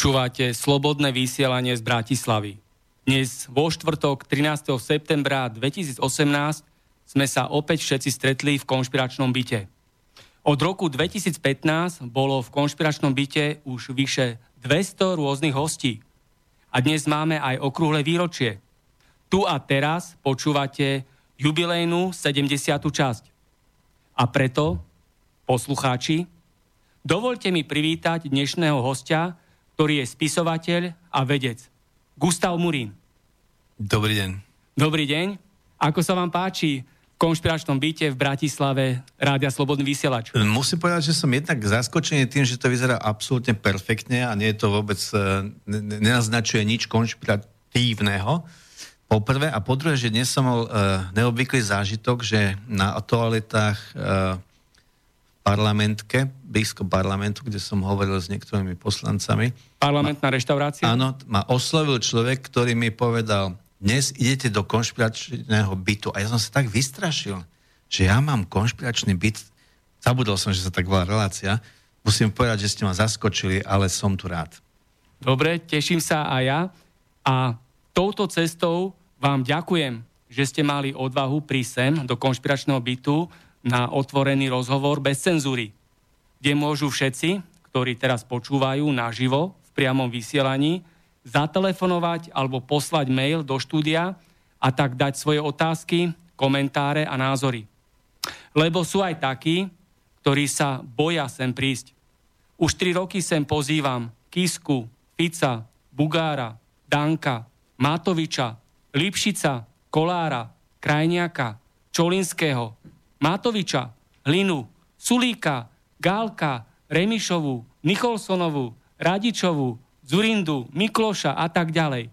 Počúvate slobodné vysielanie z Bratislavy. Dnes vo štvrtok 13. septembra 2018 sme sa opäť všetci stretli v konšpiračnom byte. Od roku 2015 bolo v konšpiračnom byte už vyše 200 rôznych hostí. A dnes máme aj okrúhle výročie. Tu a teraz počúvate jubilejnú 70. časť. A preto, poslucháči, dovolte mi privítať dnešného hostia, ktorý je spisovateľ a vedec. Gustav Murín. Dobrý deň. Dobrý deň. Ako sa vám páči v konšpiračnom byte v Bratislave Rádia Slobodný vysielač? Musím povedať, že som jednak zaskočený tým, že to vyzerá absolútne perfektne a nie je to vôbec, e, nenaznačuje nič konšpiratívneho. Po prvé a po druhé, že dnes som mal uh, neobvyklý zážitok, že na toaletách uh, parlamentke, blízko parlamentu, kde som hovoril s niektorými poslancami. Parlamentná ma, reštaurácia? Áno, ma oslovil človek, ktorý mi povedal, dnes idete do konšpiračného bytu. A ja som sa tak vystrašil, že ja mám konšpiračný byt. Zabudol som, že sa tak volá relácia. Musím povedať, že ste ma zaskočili, ale som tu rád. Dobre, teším sa aj ja. A touto cestou vám ďakujem, že ste mali odvahu prísť sem do konšpiračného bytu na otvorený rozhovor bez cenzúry, kde môžu všetci, ktorí teraz počúvajú naživo v priamom vysielaní, zatelefonovať alebo poslať mail do štúdia a tak dať svoje otázky, komentáre a názory. Lebo sú aj takí, ktorí sa boja sem prísť. Už tri roky sem pozývam Kisku, Fica, Bugára, Danka, Matoviča, Lipšica, Kolára, Krajniaka, Čolinského, Matoviča, Linu, Sulíka, Gálka, Remišovu, Nicholsonovu, Radičovu, Zurindu, Mikloša a tak ďalej.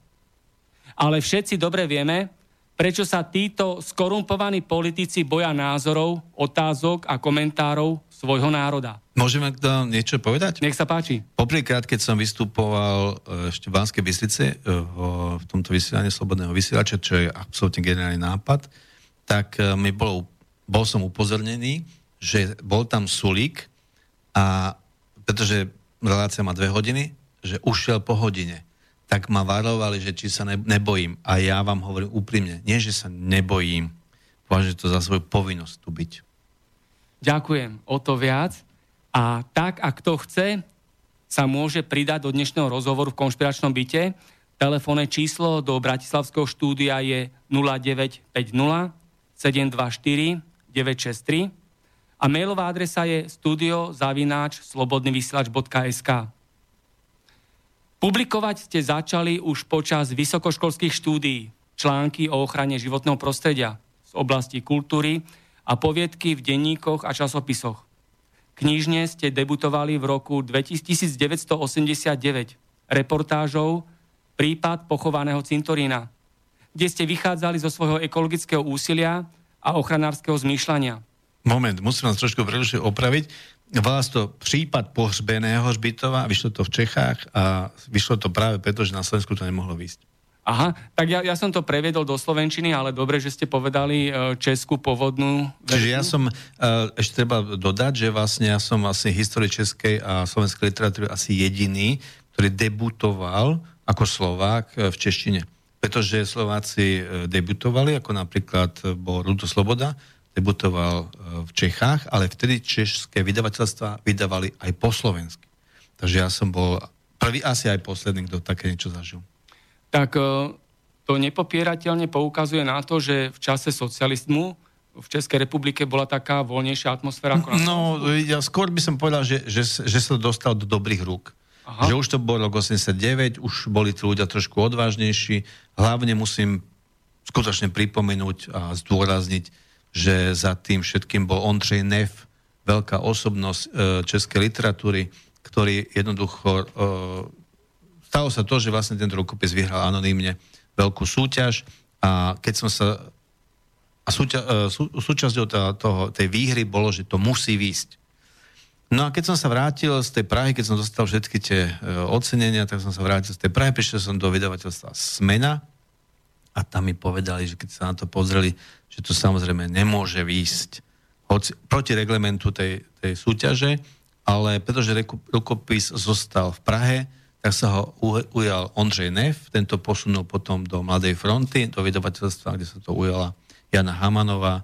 Ale všetci dobre vieme, prečo sa títo skorumpovaní politici boja názorov, otázok a komentárov svojho národa. Môžeme to niečo povedať? Nech sa páči. Poprvýkrát, keď som vystupoval e, ešte v Banskej Bystrici e, v tomto vysielaní Slobodného vysielača, čo je absolútne geniálny nápad, tak e, mi bolo bol som upozornený, že bol tam Sulík a pretože relácia má dve hodiny, že ušiel po hodine. Tak ma varovali, že či sa nebojím. A ja vám hovorím úprimne, nie, že sa nebojím. Považujem to za svoju povinnosť tu byť. Ďakujem o to viac. A tak, ak to chce, sa môže pridať do dnešného rozhovoru v konšpiračnom byte. Telefónne číslo do Bratislavského štúdia je 0950 724 963 a mailová adresa je studiozavináč slobodnyvysielač.sk Publikovať ste začali už počas vysokoškolských štúdií články o ochrane životného prostredia z oblasti kultúry a poviedky v denníkoch a časopisoch. Knižne ste debutovali v roku 1989 reportážou Prípad pochovaného cintorína, kde ste vychádzali zo svojho ekologického úsilia a ochranárskeho zmýšľania. Moment, musím vás trošku prerušiť opraviť. Volá to prípad pohřbeného Žbitova, vyšlo to v Čechách a vyšlo to práve preto, že na Slovensku to nemohlo výsť. Aha, tak ja, ja som to previedol do Slovenčiny, ale dobre, že ste povedali e, českú povodnú. Čiže ja som, e, ešte treba dodať, že vlastne ja som vlastne histórii českej a slovenskej literatúry asi jediný, ktorý debutoval ako Slovák e, v češtine. Pretože Slováci debutovali, ako napríklad bol Rudo Sloboda, debutoval v Čechách, ale vtedy české vydavateľstva vydávali aj po slovensky. Takže ja som bol prvý, asi aj posledný, kto také niečo zažil tak e, to nepopierateľne poukazuje na to, že v čase socializmu v Českej republike bola taká voľnejšia atmosféra ako na No, ja skôr by som povedal, že, že, že sa dostal do dobrých rúk. Aha. Že už to bol rok 89, už boli tí ľudia trošku odvážnejší. Hlavne musím skutočne pripomenúť a zdôrazniť, že za tým všetkým bol Ondřej Neff, veľká osobnosť e, českej literatúry, ktorý jednoducho e, stalo sa to, že vlastne ten rukopis vyhral anonymne veľkú súťaž a keď som sa a súťa, e, sú, súčasťou toho, tej výhry bolo, že to musí výjsť. No a keď som sa vrátil z tej Prahy, keď som dostal všetky tie uh, ocenenia, tak som sa vrátil z tej Prahy, prišiel som do vydavateľstva Smena a tam mi povedali, že keď sa na to pozreli, že to samozrejme nemôže výjsť hoci, proti reglementu tej, tej súťaže, ale pretože rukopis zostal v Prahe, tak sa ho ujal Ondřej Neff, tento posunul potom do Mladej fronty, do vydavateľstva, kde sa to ujala Jana Hamanová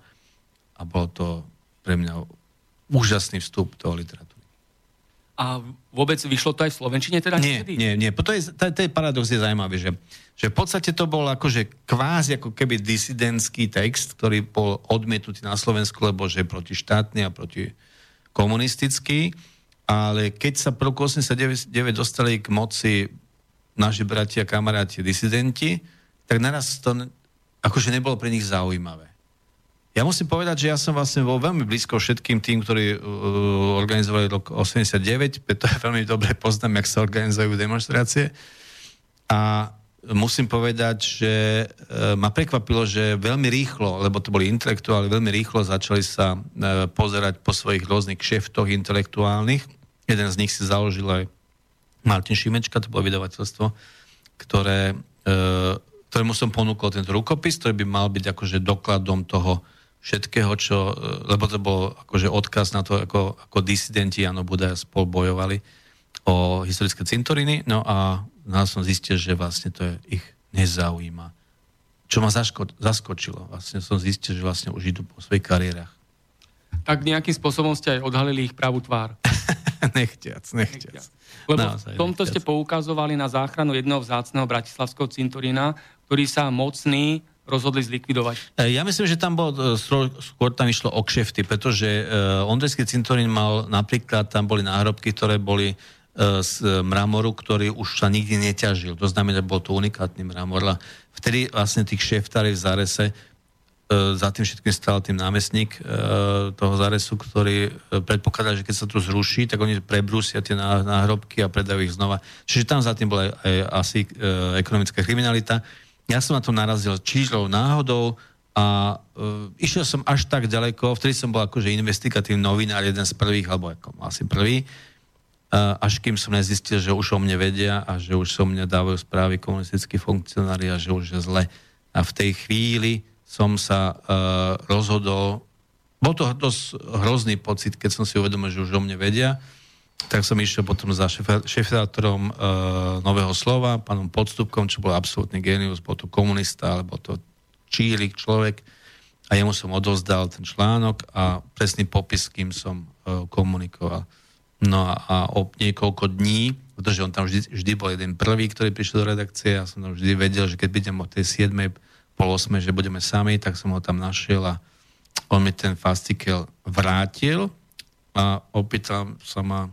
a bolo to pre mňa úžasný vstup do literatúry. A vôbec vyšlo to aj v Slovenčine teda nie, niekedy? Nie, nie. To je, to, to je paradox je zaujímavý, že, že v podstate to bol akože kvázi ako keby disidentský text, ktorý bol odmietnutý na Slovensku, lebo že proti štátny a proti komunistický ale keď sa roku 89 dostali k moci naši bratia, kamaráti, disidenti, tak naraz to akože nebolo pre nich zaujímavé. Ja musím povedať, že ja som vlastne bol veľmi blízko všetkým tým, ktorí uh, organizovali rok 89, preto ja veľmi dobre poznám, jak sa organizujú demonstrácie. A musím povedať, že uh, ma prekvapilo, že veľmi rýchlo, lebo to boli intelektuáli, veľmi rýchlo začali sa uh, pozerať po svojich rôznych kšeftoch intelektuálnych Jeden z nich si založil aj Martin Šimečka, to bolo vydavateľstvo, ktoré, e, ktorému som ponúkol tento rukopis, ktorý by mal byť akože dokladom toho všetkého, čo, e, lebo to bol akože odkaz na to, ako, ako disidenti Jano Buda spol bojovali o historické cintoriny, no a nás som zistil, že vlastne to je, ich nezaujíma. Čo ma zaško- zaskočilo. Vlastne som zistil, že vlastne už idú po svojich kariérach. Tak nejakým spôsobom ste aj odhalili ich pravú tvár. nechtiac, nechtiac. Lebo Naozaj, v tomto nechtiac. ste poukazovali na záchranu jedného vzácného bratislavského cintorína, ktorý sa mocný rozhodli zlikvidovať. E, ja myslím, že tam bolo, e, skôr tam išlo o kšefty, pretože uh, Ondrejský cintorín mal napríklad, tam boli náhrobky, ktoré boli z mramoru, ktorý už sa nikdy neťažil. To znamená, že bol to unikátny mramor. A vtedy vlastne tých šeftári v Zárese E, za tým všetkým stal tým námestník e, toho záresu, ktorý e, predpokladá, že keď sa tu zruší, tak oni prebrúsia tie náhrobky a predajú ich znova. Čiže tam za tým bola aj asi ekonomická kriminalita. Ja som na to narazil čížlou náhodou a uh, išiel som až tak ďaleko, vtedy som bol akože investigatívny novinár, jeden z prvých, alebo ako asi prvý, uh, až kým som nezistil, že už o mne vedia a že už so mne dávajú správy komunistickí funkcionári a že už je zle. A v tej chvíli som sa uh, rozhodol, bol to dosť hrozný pocit, keď som si uvedomil, že už o mne vedia, tak som išiel potom za šefátorom uh, Nového slova, pánom Podstupkom, čo bol absolútny genius, bol to komunista, alebo to čílik človek a jemu som odovzdal ten článok a presný popis, kým som uh, komunikoval. No a, a o niekoľko dní, pretože on tam vždy, vždy bol jeden prvý, ktorý prišiel do redakcie, ja som tam vždy vedel, že keď budem o tej 7 pol osme, že budeme sami, tak som ho tam našiel a on mi ten fastikel vrátil a opýtal sa ma,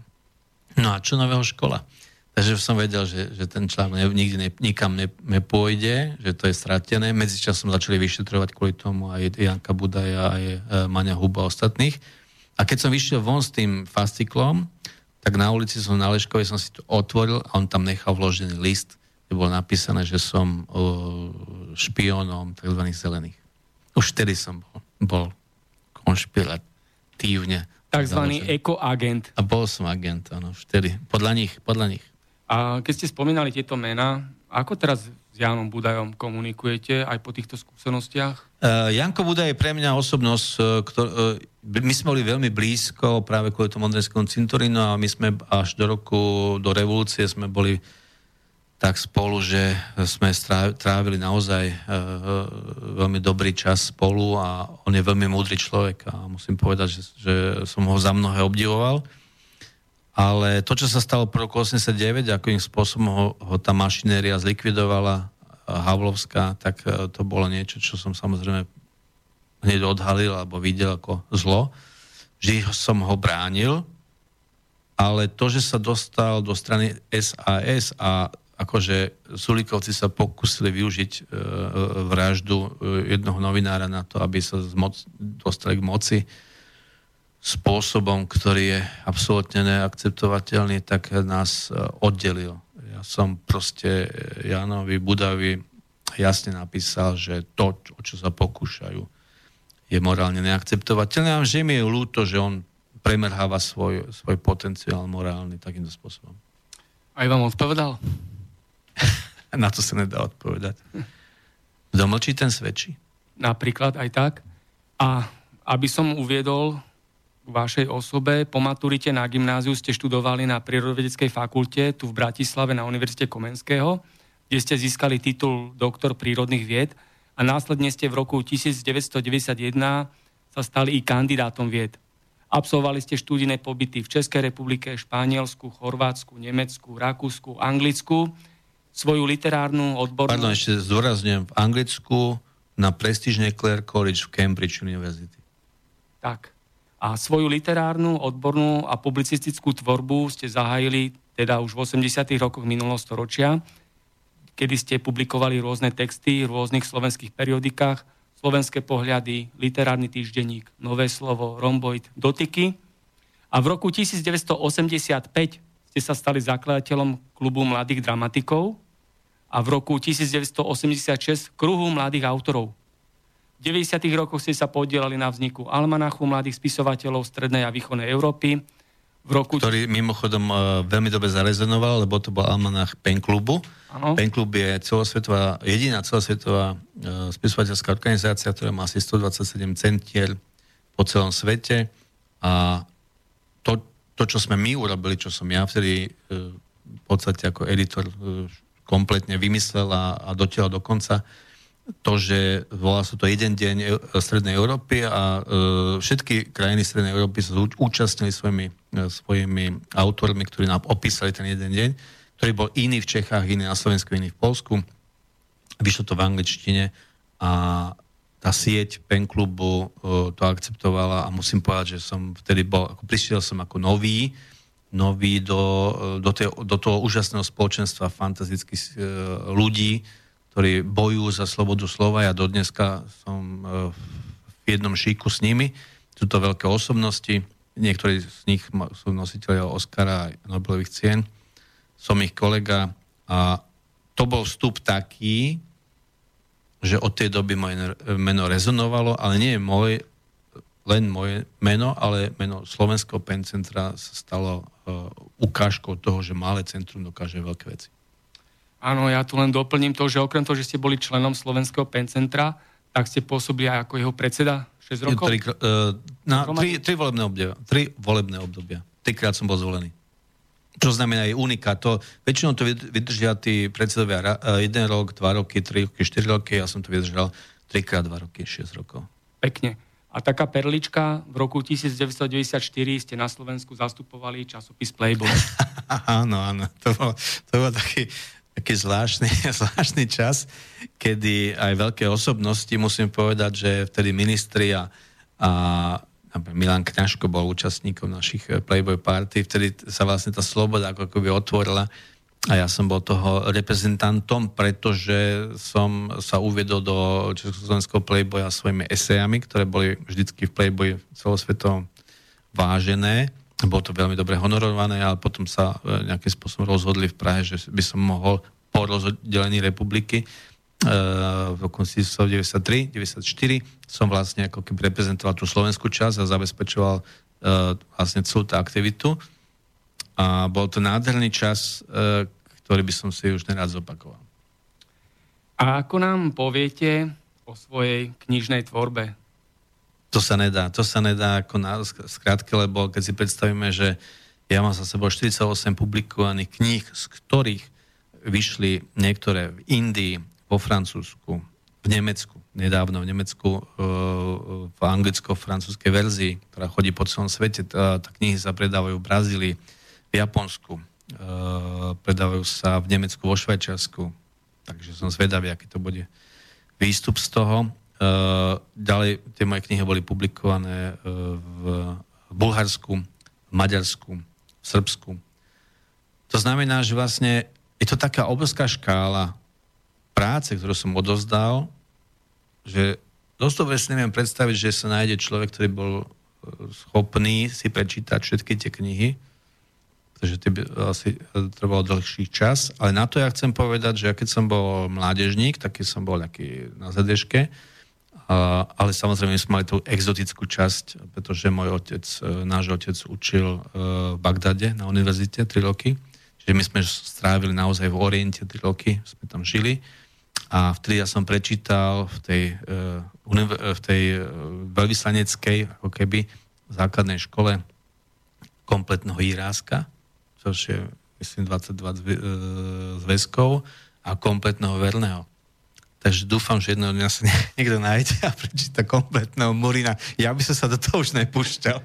no a čo nového škola? Takže som vedel, že, že ten článok nikdy ne, nikam ne, nepôjde, že to je stratené. Medzičasom začali vyšetrovať kvôli tomu aj Janka Budaja, aj e, Maňa Huba a ostatných. A keď som vyšiel von s tým fastiklom, tak na ulici som na Leškovej som si to otvoril a on tam nechal vložený list, kde bolo napísané, že som uh, špiónom tzv. zelených. Už vtedy som bol, bol konšpiratívne. Takzvaný ekoagent. A bol som agent, áno, vtedy. Podľa nich, podľa nich. A keď ste spomínali tieto mená, ako teraz s Jánom Budajom komunikujete aj po týchto skúsenostiach? Uh, Janko Budaj je pre mňa osobnosť, ktor, uh, my sme boli veľmi blízko práve kvôli tomu Ondrejskému cintorínu a my sme až do roku, do revolúcie sme boli tak spolu, že sme trávili naozaj uh, veľmi dobrý čas spolu a on je veľmi múdry človek a musím povedať, že, že som ho za mnohé obdivoval. Ale to, čo sa stalo po roku 89, akým spôsobom ho, ho tá mašinéria zlikvidovala, Havlovská, tak to bolo niečo, čo som samozrejme hneď odhalil alebo videl ako zlo. Vždy som ho bránil, ale to, že sa dostal do strany SAS a akože Sulikovci sa pokúsili využiť e, vraždu e, jednoho novinára na to, aby sa zmoc, dostali k moci spôsobom, ktorý je absolútne neakceptovateľný, tak nás e, oddelil. Ja som proste Janovi Budavi jasne napísal, že to, o čo sa pokúšajú, je morálne neakceptovateľné a že mi je ľúto, že on premerháva svoj, svoj potenciál morálny takýmto spôsobom. Aj vám odpovedal? Na to sa nedá odpovedať. Kto mlčí, ten svedčí. Napríklad aj tak. A aby som uviedol k vašej osobe, po maturite na gymnáziu ste študovali na Prírodovedeckej fakulte tu v Bratislave na Univerzite Komenského, kde ste získali titul doktor prírodných vied a následne ste v roku 1991 sa stali i kandidátom vied. Absolvovali ste študijné pobyty v Českej republike, Španielsku, Chorvátsku, Nemecku, Rakúsku, Anglicku svoju literárnu odbornú... Pardon, ešte zdôrazňujem, v Anglicku na prestížne Clare College v Cambridge University. Tak. A svoju literárnu, odbornú a publicistickú tvorbu ste zahájili teda už v 80. rokoch minulého storočia, kedy ste publikovali rôzne texty v rôznych slovenských periodikách, Slovenské pohľady, Literárny týždenník, Nové slovo, Romboid, Dotyky. A v roku 1985 ste sa stali zakladateľom klubu mladých dramatikov a v roku 1986 kruhu mladých autorov. V 90. rokoch ste sa podielali na vzniku Almanachu mladých spisovateľov Strednej a Východnej Európy. V roku... Ktorý mimochodom uh, veľmi dobre zarezonoval, lebo to bol Almanach Pen klubu. Ano. Pen klub je celosvetová, jediná celosvetová uh, spisovateľská organizácia, ktorá má asi 127 centier po celom svete a to, čo sme my urobili, čo som ja vtedy e, v podstate ako editor e, kompletne vymyslel a, a dotiaľ do to, že volá sa to jeden deň Strednej Európy a e, všetky krajiny Strednej Európy sa účastnili svojimi, svojimi autormi, ktorí nám opísali ten jeden deň, ktorý bol iný v Čechách, iný na Slovensku, iný v Polsku. Vyšlo to v angličtine a tá sieť pen klubu uh, to akceptovala a musím povedať, že som vtedy bol, ako prišiel som ako nový, nový do, do, tej, do toho úžasného spoločenstva fantastických uh, ľudí, ktorí bojujú za slobodu slova. Ja dodneska som v jednom šíku s nimi. Sú to veľké osobnosti, niektorí z nich sú nositeľia Oscara a Nobelových cien. Som ich kolega a to bol vstup taký, že od tej doby moje meno rezonovalo, ale nie je môj, len moje meno, ale meno Slovenského pencentra sa stalo uh, ukážkou toho, že malé centrum dokáže veľké veci. Áno, ja tu len doplním to, že okrem toho, že ste boli členom Slovenského pencentra, tak ste pôsobili aj ako jeho predseda 6 rokov? Tri, uh, na, tri, tri volebné obdobia. Tri volebné obdobia. Trikrát som bol zvolený čo znamená je unika. To, väčšinou to vydržia tí predsedovia jeden rok, dva roky, tri roky, štyri roky, ja som to vydržal trikrát dva roky, 6 rokov. Pekne. A taká perlička, v roku 1994 ste na Slovensku zastupovali časopis Playboy. áno, áno. To bol, to bol taký, taký zvláštny, zvláštny čas, kedy aj veľké osobnosti, musím povedať, že vtedy ministri a, a Milan Kňažko bol účastníkom našich eh, Playboy party, vtedy sa vlastne tá sloboda ako keby otvorila a ja som bol toho reprezentantom, pretože som sa uviedol do Československého Playboya svojimi esejami, ktoré boli vždycky v Playboy celosvetovom vážené. Bolo to veľmi dobre honorované, ale potom sa eh, nejakým spôsobom rozhodli v Prahe, že by som mohol po rozdelení republiky v roku 1993-94 som vlastne ako keby reprezentoval tú slovenskú časť a zabezpečoval uh, vlastne celú tú aktivitu. A bol to nádherný čas, uh, ktorý by som si už nerád zopakoval. A ako nám poviete o svojej knižnej tvorbe? To sa nedá, to sa nedá ako na skrátke, lebo keď si predstavíme, že ja mám za sebou 48 publikovaných kníh, z ktorých vyšli niektoré v Indii, vo Francúzsku, v Nemecku, nedávno v Nemecku, e, v anglicko-francúzskej verzii, ktorá chodí po celom svete. Tá, knihy sa predávajú v Brazílii, v Japonsku, e, predávajú sa v Nemecku, vo Švajčiarsku. Takže som zvedavý, aký to bude výstup z toho. Uh, ďalej, tie moje knihy boli publikované v Bulharsku, v Maďarsku, v Srbsku. To znamená, že vlastne je to taká obrovská škála práce, ktorú som odozdal, že dosť neviem predstaviť, že sa nájde človek, ktorý bol uh, schopný si prečítať všetky tie knihy, pretože to by asi trvalo dlhší čas, ale na to ja chcem povedať, že ja keď som bol mládežník, taký som bol taký na ZDŠke, ale samozrejme sme mali tú exotickú časť, pretože môj otec, e, náš otec učil e, v Bagdade na univerzite 3 roky. Čiže my sme strávili naozaj v Oriente 3 roky, sme tam žili. A vtedy ja som prečítal v tej, e, v tej veľvyslaneckej, ako keby, základnej škole kompletného Iráska, čo je, myslím, 22 zväzkov a kompletného Verného. Takže dúfam, že jedného dňa sa niekto nájde a prečíta kompletného Murina. Ja by som sa do toho už nepúšťal.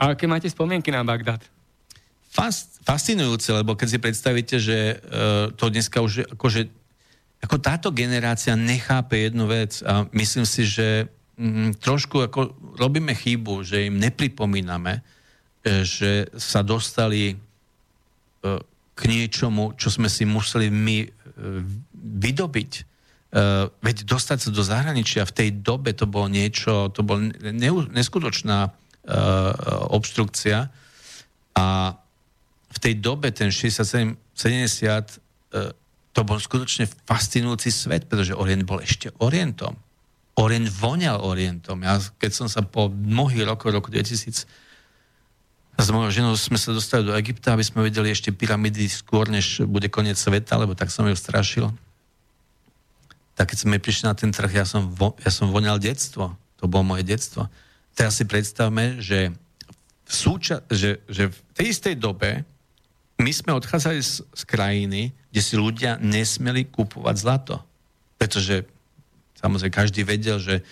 A aké máte spomienky na Bagdad? Fast, fascinujúce, lebo keď si predstavíte, že uh, to dneska už akože, ako táto generácia nechápe jednu vec a myslím si, že mm, trošku ako robíme chybu, že im nepripomíname, e, že sa dostali uh, k niečomu, čo sme si museli my vydobiť, uh, veď dostať sa do zahraničia v tej dobe to bolo niečo, to bol ne, neskutočná obštrukcia a v tej dobe ten 67, 70 uh, to bol skutočne fascinujúci svet, pretože Orient bol ešte Orientom. Orient voňal Orientom. Ja, keď som sa po mnohých rokoch, roku 2000 s mojou ženou sme sa dostali do Egypta, aby sme videli ešte pyramidy skôr, než bude koniec sveta, lebo tak som ju strašil tak keď sme prišli na ten trh, ja som, vo, ja som voňal detstvo. To bolo moje detstvo. Teraz si predstavme, že v, súča- že, že v tej istej dobe my sme odchádzali z, z krajiny, kde si ľudia nesmeli kupovať zlato. Pretože samozrejme každý vedel, že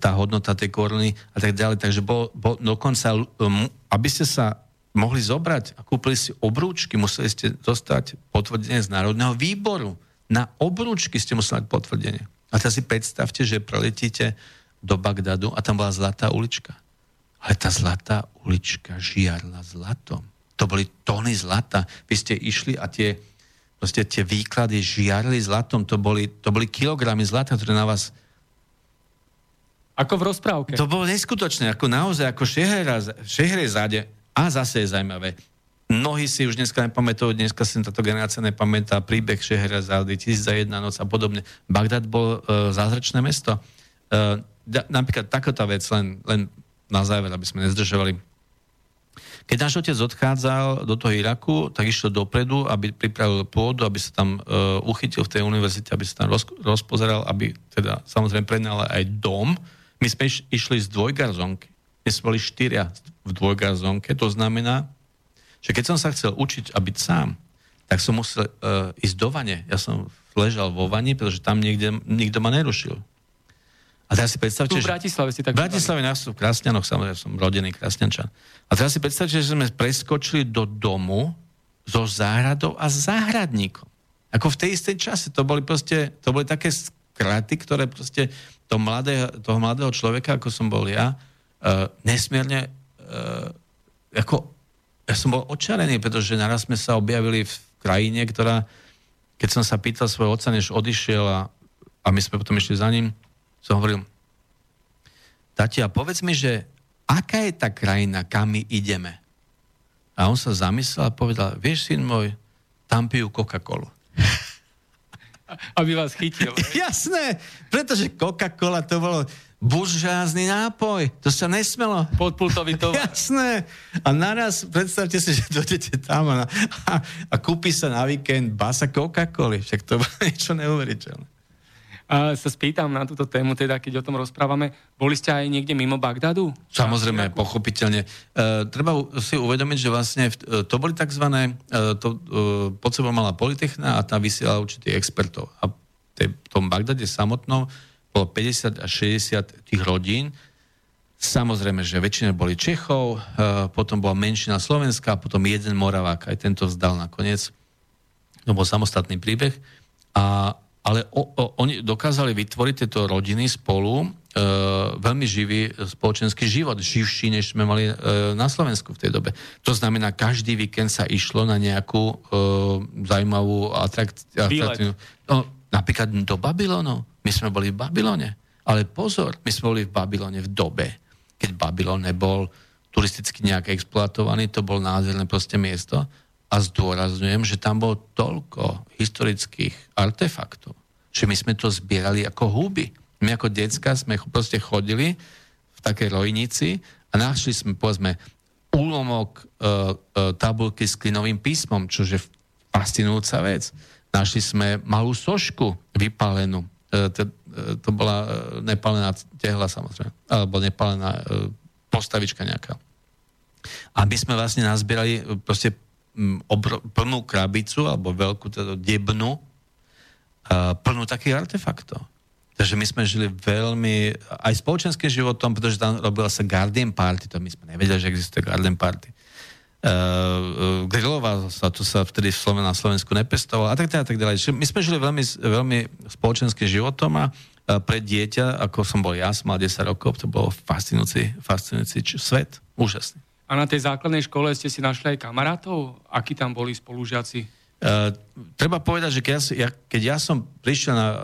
tá hodnota tej koruny a tak ďalej. Takže bol, bol dokonca, um, aby ste sa mohli zobrať a kúpili si obrúčky, museli ste dostať potvrdenie z Národného výboru. Na obrúčky ste museli mať potvrdenie. A teraz si predstavte, že preletíte do Bagdadu a tam bola zlatá ulička. Ale tá zlatá ulička žiarla zlatom. To boli tóny zlata. Vy ste išli a tie, proste tie výklady žiarli zlatom. To boli, to boli kilogramy zlata, ktoré na vás ako v rozprávke. To bolo neskutočné, ako naozaj, ako Šehrezáde. A zase je zaujímavé, Mnohí si už dneska nepamätajú, dneska si táto generácia nepamätá príbeh za jedna noc a podobne. Bagdad bol uh, zázračné mesto. Uh, da, napríklad takáto vec, len, len na záver, aby sme nezdržovali. Keď náš otec odchádzal do toho Iraku, tak išiel dopredu, aby pripravil pôdu, aby sa tam uh, uchytil v tej univerzite, aby sa tam roz, rozpozeral, aby teda samozrejme prednal aj dom. My sme iš, išli z dvojgarzonky. My sme boli štyria v dvojgarzonke, to znamená, že keď som sa chcel učiť a byť sám, tak som musel uh, ísť do vane. Ja som ležal vo vani, pretože tam niekde, nikto ma nerušil. A teraz si predstavte, tu v Bratislave si tak... V Bratislave, na v Krasňanoch, samozrejme, som rodený Krasňančan. A teraz si predstavte, že sme preskočili do domu so záhradou a záhradníkom. Ako v tej istej čase. To boli proste, to boli také skraty, ktoré proste to mladé, toho mladého človeka, ako som bol ja, uh, nesmierne uh, ako ja som bol očarený, pretože naraz sme sa objavili v krajine, ktorá, keď som sa pýtal svojho otca, než odišiel a, a my sme potom išli za ním, som hovoril, Tati, a povedz mi, že aká je tá krajina, kam my ideme? A on sa zamyslel a povedal, vieš, syn môj, tam pijú Coca-Colu. Aby vás chytil. Jasné, pretože Coca-Cola to bolo, buržázny nápoj. To sa nesmelo. Podpultový to. Jasné. A naraz, predstavte si, že dojdete tam a, a, a kúpi sa na víkend basa Coca-Coly. Však to bolo niečo neuveriteľné. Sa spýtam na túto tému, teda keď o tom rozprávame, boli ste aj niekde mimo Bagdadu? Samozrejme, pochopiteľne. E, treba si uvedomiť, že vlastne e, to boli tzv. E, to, e, pod sebou mala Politechna a tam vysiela určitých expertov. A v tom Bagdade samotnom bolo 50 až 60 tých rodín. Samozrejme, že väčšina boli Čechov, e, potom bola menšina Slovenska, potom jeden Moravák, aj tento vzdal nakoniec. To bol samostatný príbeh. A ale o, o, oni dokázali vytvoriť tieto rodiny spolu e, veľmi živý spoločenský život, živší, než sme mali e, na Slovensku v tej dobe. To znamená, každý víkend sa išlo na nejakú e, zaujímavú atrakciu. No, napríklad do Babylonu. My sme boli v Babylone. Ale pozor, my sme boli v Babylone v dobe, keď Babylon nebol turisticky nejak exploatovaný, to bol nádherné proste miesto a zdôrazňujem, že tam bolo toľko historických artefaktov, že my sme to zbierali ako húby. My ako decka sme proste chodili v takej rojnici a našli sme, povedzme, úlomok e, e, tabulky s klinovým písmom, čo je fascinujúca vec. Našli sme malú sošku vypálenú. E, to, e, to bola e, nepálená tehla samozrejme, alebo nepálená e, postavička nejaká. A my sme vlastne nazbierali e, proste obro, plnú krabicu alebo veľkú teda debnu a plnú takých artefaktov. Takže my sme žili veľmi, aj spoločenským životom, pretože tam robila sa Guardian Party, to my sme nevedeli, že existuje Guardian Party. Uh, uh, grilová sa, to sa vtedy v Sloven, na Slovensku nepestovalo a tak ďalej, tak ďalej. my sme žili veľmi, veľmi spoločenským životom a pre dieťa, ako som bol ja, som mal 10 rokov, to bolo fascinujúci, fascinujúci svet, úžasný. A na tej základnej škole ste si našli aj kamarátov? Akí tam boli spolužiaci? Uh, treba povedať, že keď ja, keď ja som prišiel na uh,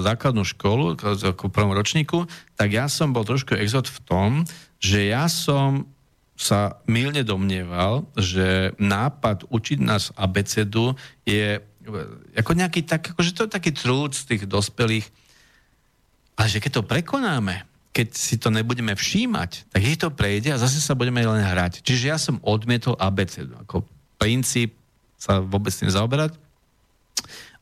základnú školu, ako v prvom ročníku, tak ja som bol trošku exot v tom, že ja som sa milne domnieval, že nápad učiť nás abecedu je ako nejaký tak, akože to je taký trúd z tých dospelých, ale že keď to prekonáme, keď si to nebudeme všímať, tak ich to prejde a zase sa budeme len hrať. Čiže ja som odmietol ABC, ako princíp sa vôbec tým zaoberať.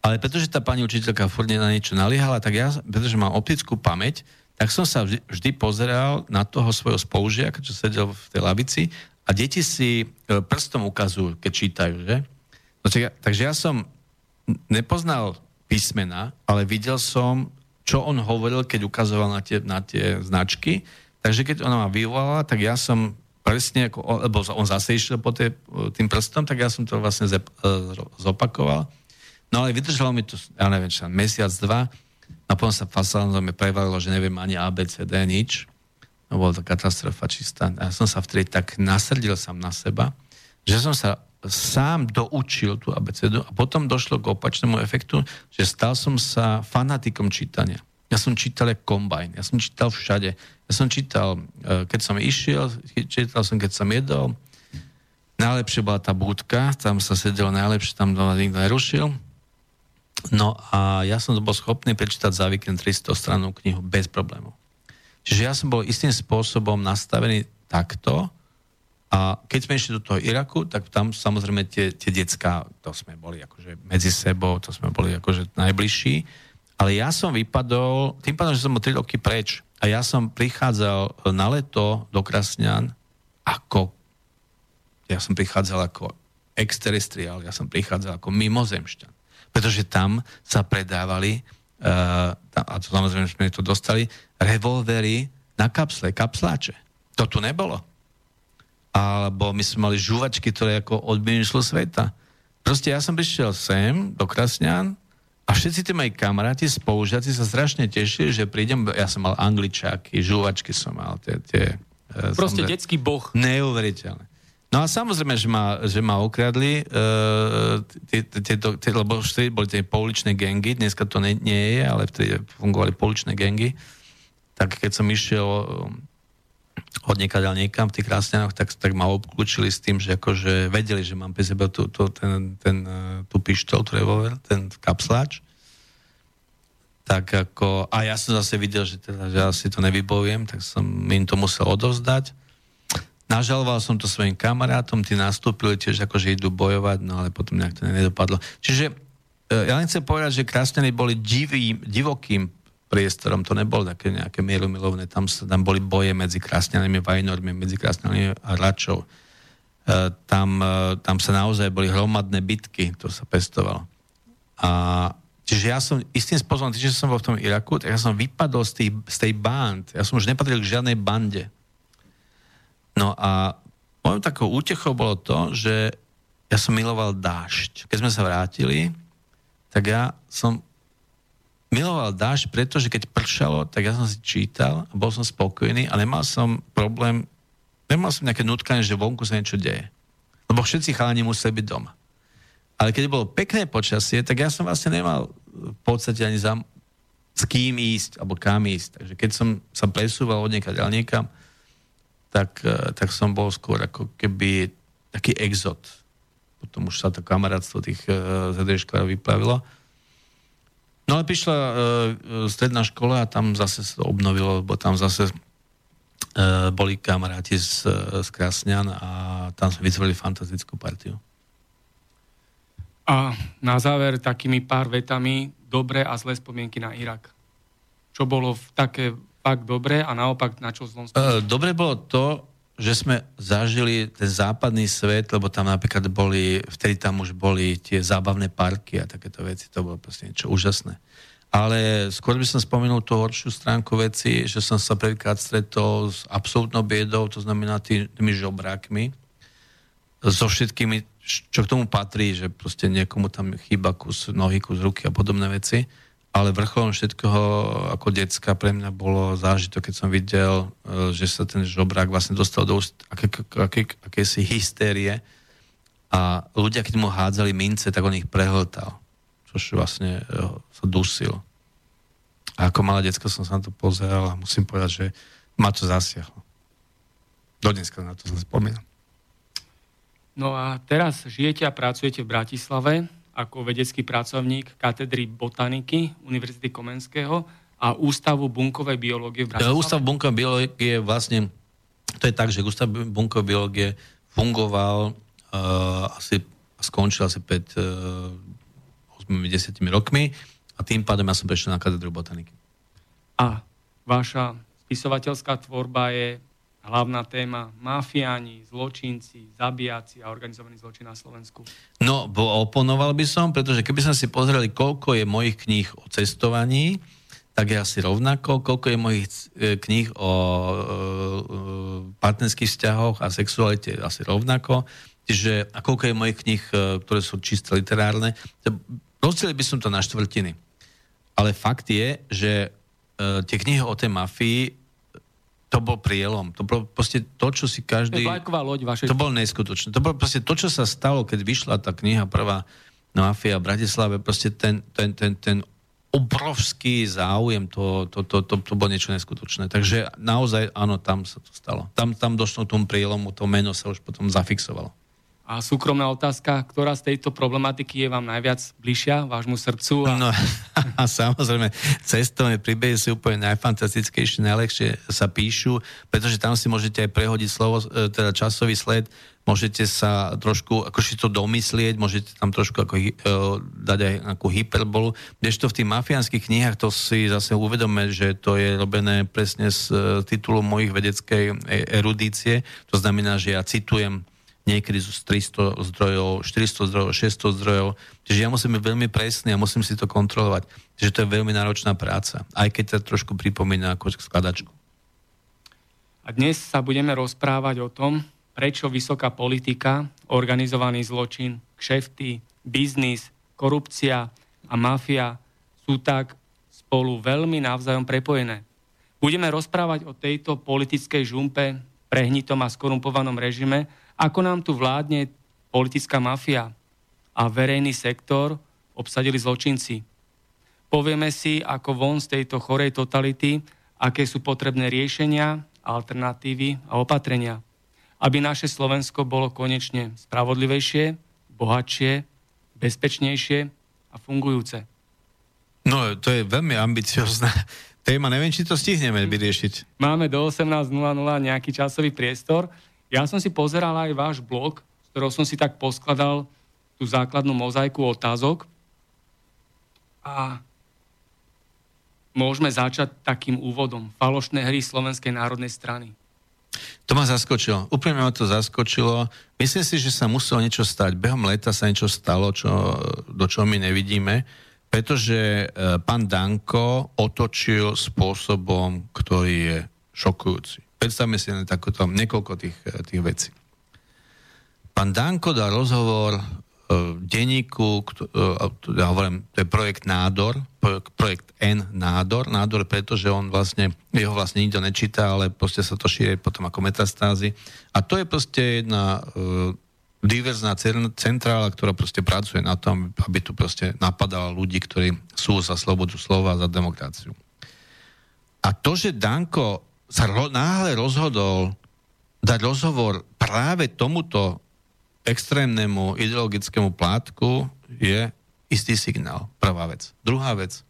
Ale pretože tá pani učiteľka furt na niečo naliehala, tak ja, pretože mám optickú pamäť, tak som sa vždy, vždy pozeral na toho svojho spolužiaka, čo sedel v tej lavici a deti si e, prstom ukazujú, keď čítajú, že? No, tak, takže ja som nepoznal písmena, ale videl som čo on hovoril, keď ukazoval na tie, na tie značky. Takže keď ona ma vyvolala, tak ja som presne, ako, lebo on zase išiel po tie, tým prstom, tak ja som to vlastne zep, e, zopakoval. No ale vydržalo mi to, ja neviem, čo, mesiac, dva, a potom sa fasáno mi prevalilo, že neviem ani ABCD, nič. No bola to katastrofa čistá. Ja som sa vtedy tak nasrdil sám na seba, že som sa sám doučil tú abecedu a potom došlo k opačnému efektu, že stal som sa fanatikom čítania. Ja som čítal jak kombajn, ja som čítal všade. Ja som čítal, e, keď som išiel, čítal som, keď som jedol. Najlepšie bola tá budka, tam sa sedelo najlepšie, tam to nikto nerušil. No a ja som bol schopný prečítať za víkend 300 strannú knihu bez problémov. Čiže ja som bol istým spôsobom nastavený takto, a keď sme išli do toho Iraku, tak tam samozrejme tie, tie decka, to sme boli akože medzi sebou, to sme boli akože najbližší. Ale ja som vypadol, tým pádom, že som bol 3 roky preč a ja som prichádzal na leto do Krasňan ako, ja som prichádzal ako exterestriál, ja som prichádzal ako mimozemšťan. Pretože tam sa predávali, uh, a to samozrejme sme to dostali, revolvery na kapsle, kapsláče. To tu nebolo alebo my sme mali žúvačky, ktoré ako od sveta. Proste ja som prišiel sem, do Krasňan, a všetci tí moji kamaráti, spolužiaci sa strašne tešili, že prídem, ja som mal angličáky, žúvačky som mal, tie... tie e, Proste som, detský boh. Neuveriteľné. No a samozrejme, že ma, že ma okradli, tie, lebo vtedy boli tie pouličné gengy, dneska to nie je, ale vtedy fungovali pouličné gengy. Tak keď som išiel od niekaďal niekam v tých krásňanoch, tak, tak ma obklúčili s tým, že akože vedeli, že mám pri sebe tú, tú, ten, ten, tú pištol, revolver, ten kapsláč. Tak ako, a ja som zase videl, že, teda, že asi to nevybojujem, tak som im to musel odovzdať. Nažaloval som to svojim kamarátom, tí nastúpili tiež ako, že idú bojovať, no ale potom nejak to nedopadlo. Čiže e, ja len chcem povedať, že krásne boli divým, divokým priestorom, to nebolo také nejaké mierumilovné, tam, tam boli boje medzi krásňanými vajnormi, medzi krásňanými a račov. E, tam, e, tam sa naozaj boli hromadné bitky, to sa pestovalo. A čiže ja som istým spôsobom, že som bol v tom Iraku, tak ja som vypadol z, tý, z tej band. Ja som už nepatril k žiadnej bande. No a mojou takou útechou bolo to, že ja som miloval dážď. Keď sme sa vrátili, tak ja som miloval dážď, pretože keď pršalo, tak ja som si čítal a bol som spokojný a nemal som problém, nemal som nejaké nutkanie, že vonku sa niečo deje. Lebo všetci chalani museli byť doma. Ale keď bolo pekné počasie, tak ja som vlastne nemal v podstate ani za s kým ísť, alebo kam ísť. Takže keď som sa presúval od nieka ďal niekam, tak, eh, tak som bol skôr ako keby taký exot. Potom už sa to kamarátstvo tých uh, ZDŠkárov vyplavilo. No ale prišla uh, stredná škola a tam zase sa to obnovilo, lebo tam zase uh, boli kamaráti z, z Krasňan a tam sme vytvorili fantastickú partiu. A na záver takými pár vetami dobré a zlé spomienky na Irak. Čo bolo v také fakt dobré a naopak na čo zlom uh, Dobre bolo to, že sme zažili ten západný svet, lebo tam napríklad boli, vtedy tam už boli tie zábavné parky a takéto veci, to bolo proste niečo úžasné. Ale skôr by som spomenul tú horšiu stránku veci, že som sa prvýkrát stretol s absolútnou biedou, to znamená tý, tými žobrákmi, so všetkými, čo k tomu patrí, že proste niekomu tam chýba kus nohy, kus ruky a podobné veci ale vrcholom všetkého ako decka pre mňa bolo zážitok, keď som videl, e, že sa ten žobrák vlastne dostal do aké, aké, akési hystérie a ľudia, keď mu hádzali mince, tak on ich prehltal, čož vlastne e, sa dusil. A ako malá decka som sa na to pozeral a musím povedať, že ma to zasiahlo. Do dneska na to sa spomínam. No a teraz žijete a pracujete v Bratislave ako vedecký pracovník katedry botaniky Univerzity Komenského a Ústavu bunkovej biológie v Bratislave? Ústav bunkovej biológie vlastne, to je tak, že Ústav bunkovej biológie fungoval uh, asi, skončil asi pred uh, 8-10 rokmi a tým pádom ja som prešiel na katedru botaniky. A vaša spisovateľská tvorba je hlavná téma mafiáni, zločinci, zabijaci a organizovaný zločin na Slovensku? No, oponoval by som, pretože keby sme si pozreli, koľko je mojich kníh o cestovaní, tak je asi rovnako, koľko je mojich e, kníh o e, partnerských vzťahoch a sexualite, asi rovnako. Čiže a koľko je mojich kníh, e, ktoré sú čisté literárne. Rozdelil by som to na štvrtiny. Ale fakt je, že tie knihy o tej mafii to bol prielom. To bolo proste to, čo si každý... To loď vašej... To bolo neskutočné. To bolo proste to, čo sa stalo, keď vyšla tá kniha prvá Mafia v Bratislave, proste ten, ten, ten, ten obrovský záujem, to, to, to, to, to bolo niečo neskutočné. Takže naozaj, áno, tam sa to stalo. Tam, tam došlo k tomu prielomu, to meno sa už potom zafixovalo. A súkromná otázka, ktorá z tejto problematiky je vám najviac bližšia vášmu srdcu? A... No a samozrejme, cestovné príbehy sú úplne najfantastickejšie, najlepšie sa píšu, pretože tam si môžete aj prehodiť slovo, e, teda časový sled, môžete sa trošku, ako to domyslieť, môžete tam trošku ako, uh, dať aj nejakú hyperbolu. Kdežto v tých mafiánskych knihách to si zase uvedome, že to je robené presne z uh, titulu mojich vedeckej erudície. To znamená, že ja citujem niekedy z 300 zdrojov, 400 zdrojov, 600 zdrojov. Čiže ja musím byť veľmi presný a musím si to kontrolovať. Čiže to je veľmi náročná práca, aj keď sa trošku pripomína ako skladačku. A dnes sa budeme rozprávať o tom, prečo vysoká politika, organizovaný zločin, kšefty, biznis, korupcia a mafia sú tak spolu veľmi navzájom prepojené. Budeme rozprávať o tejto politickej žumpe, prehnitom a skorumpovanom režime, ako nám tu vládne politická mafia a verejný sektor obsadili zločinci. Povieme si, ako von z tejto chorej totality, aké sú potrebné riešenia, alternatívy a opatrenia, aby naše Slovensko bolo konečne spravodlivejšie, bohatšie, bezpečnejšie a fungujúce. No, to je veľmi ambiciozná téma. Neviem, či to stihneme vyriešiť. Máme do 18.00 nejaký časový priestor. Ja som si pozeral aj váš blog, s ktorou som si tak poskladal tú základnú mozaiku otázok. A môžeme začať takým úvodom. Falošné hry Slovenskej národnej strany. To ma zaskočilo. Úplne ma to zaskočilo. Myslím si, že sa muselo niečo stať. Behom leta sa niečo stalo, čo, do čoho my nevidíme pretože e, pán Danko otočil spôsobom, ktorý je šokujúci. Predstavme si len takoto niekoľko tých, e, tých vecí. Pán Danko dal rozhovor v e, denníku, ja hovorím, to je projekt Nádor, projekt N Nádor, Nádor, pretože on vlastne, jeho vlastne nikto nečíta, ale proste sa to šíri potom ako metastázy. A to je proste jedna diverzná centrála, ktorá proste pracuje na tom, aby tu proste napadala ľudí, ktorí sú za slobodu slova za demokraciu. A to, že Danko sa ro- náhle rozhodol dať rozhovor práve tomuto extrémnemu ideologickému plátku, je istý signál. Prvá vec. Druhá vec.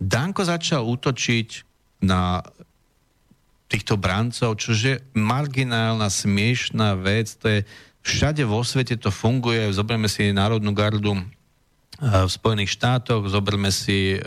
Danko začal útočiť na týchto brancov, čože marginálna, smiešná vec, to je Všade vo svete to funguje. Zoberme si Národnú gardu v Spojených štátoch, zoberme si eh,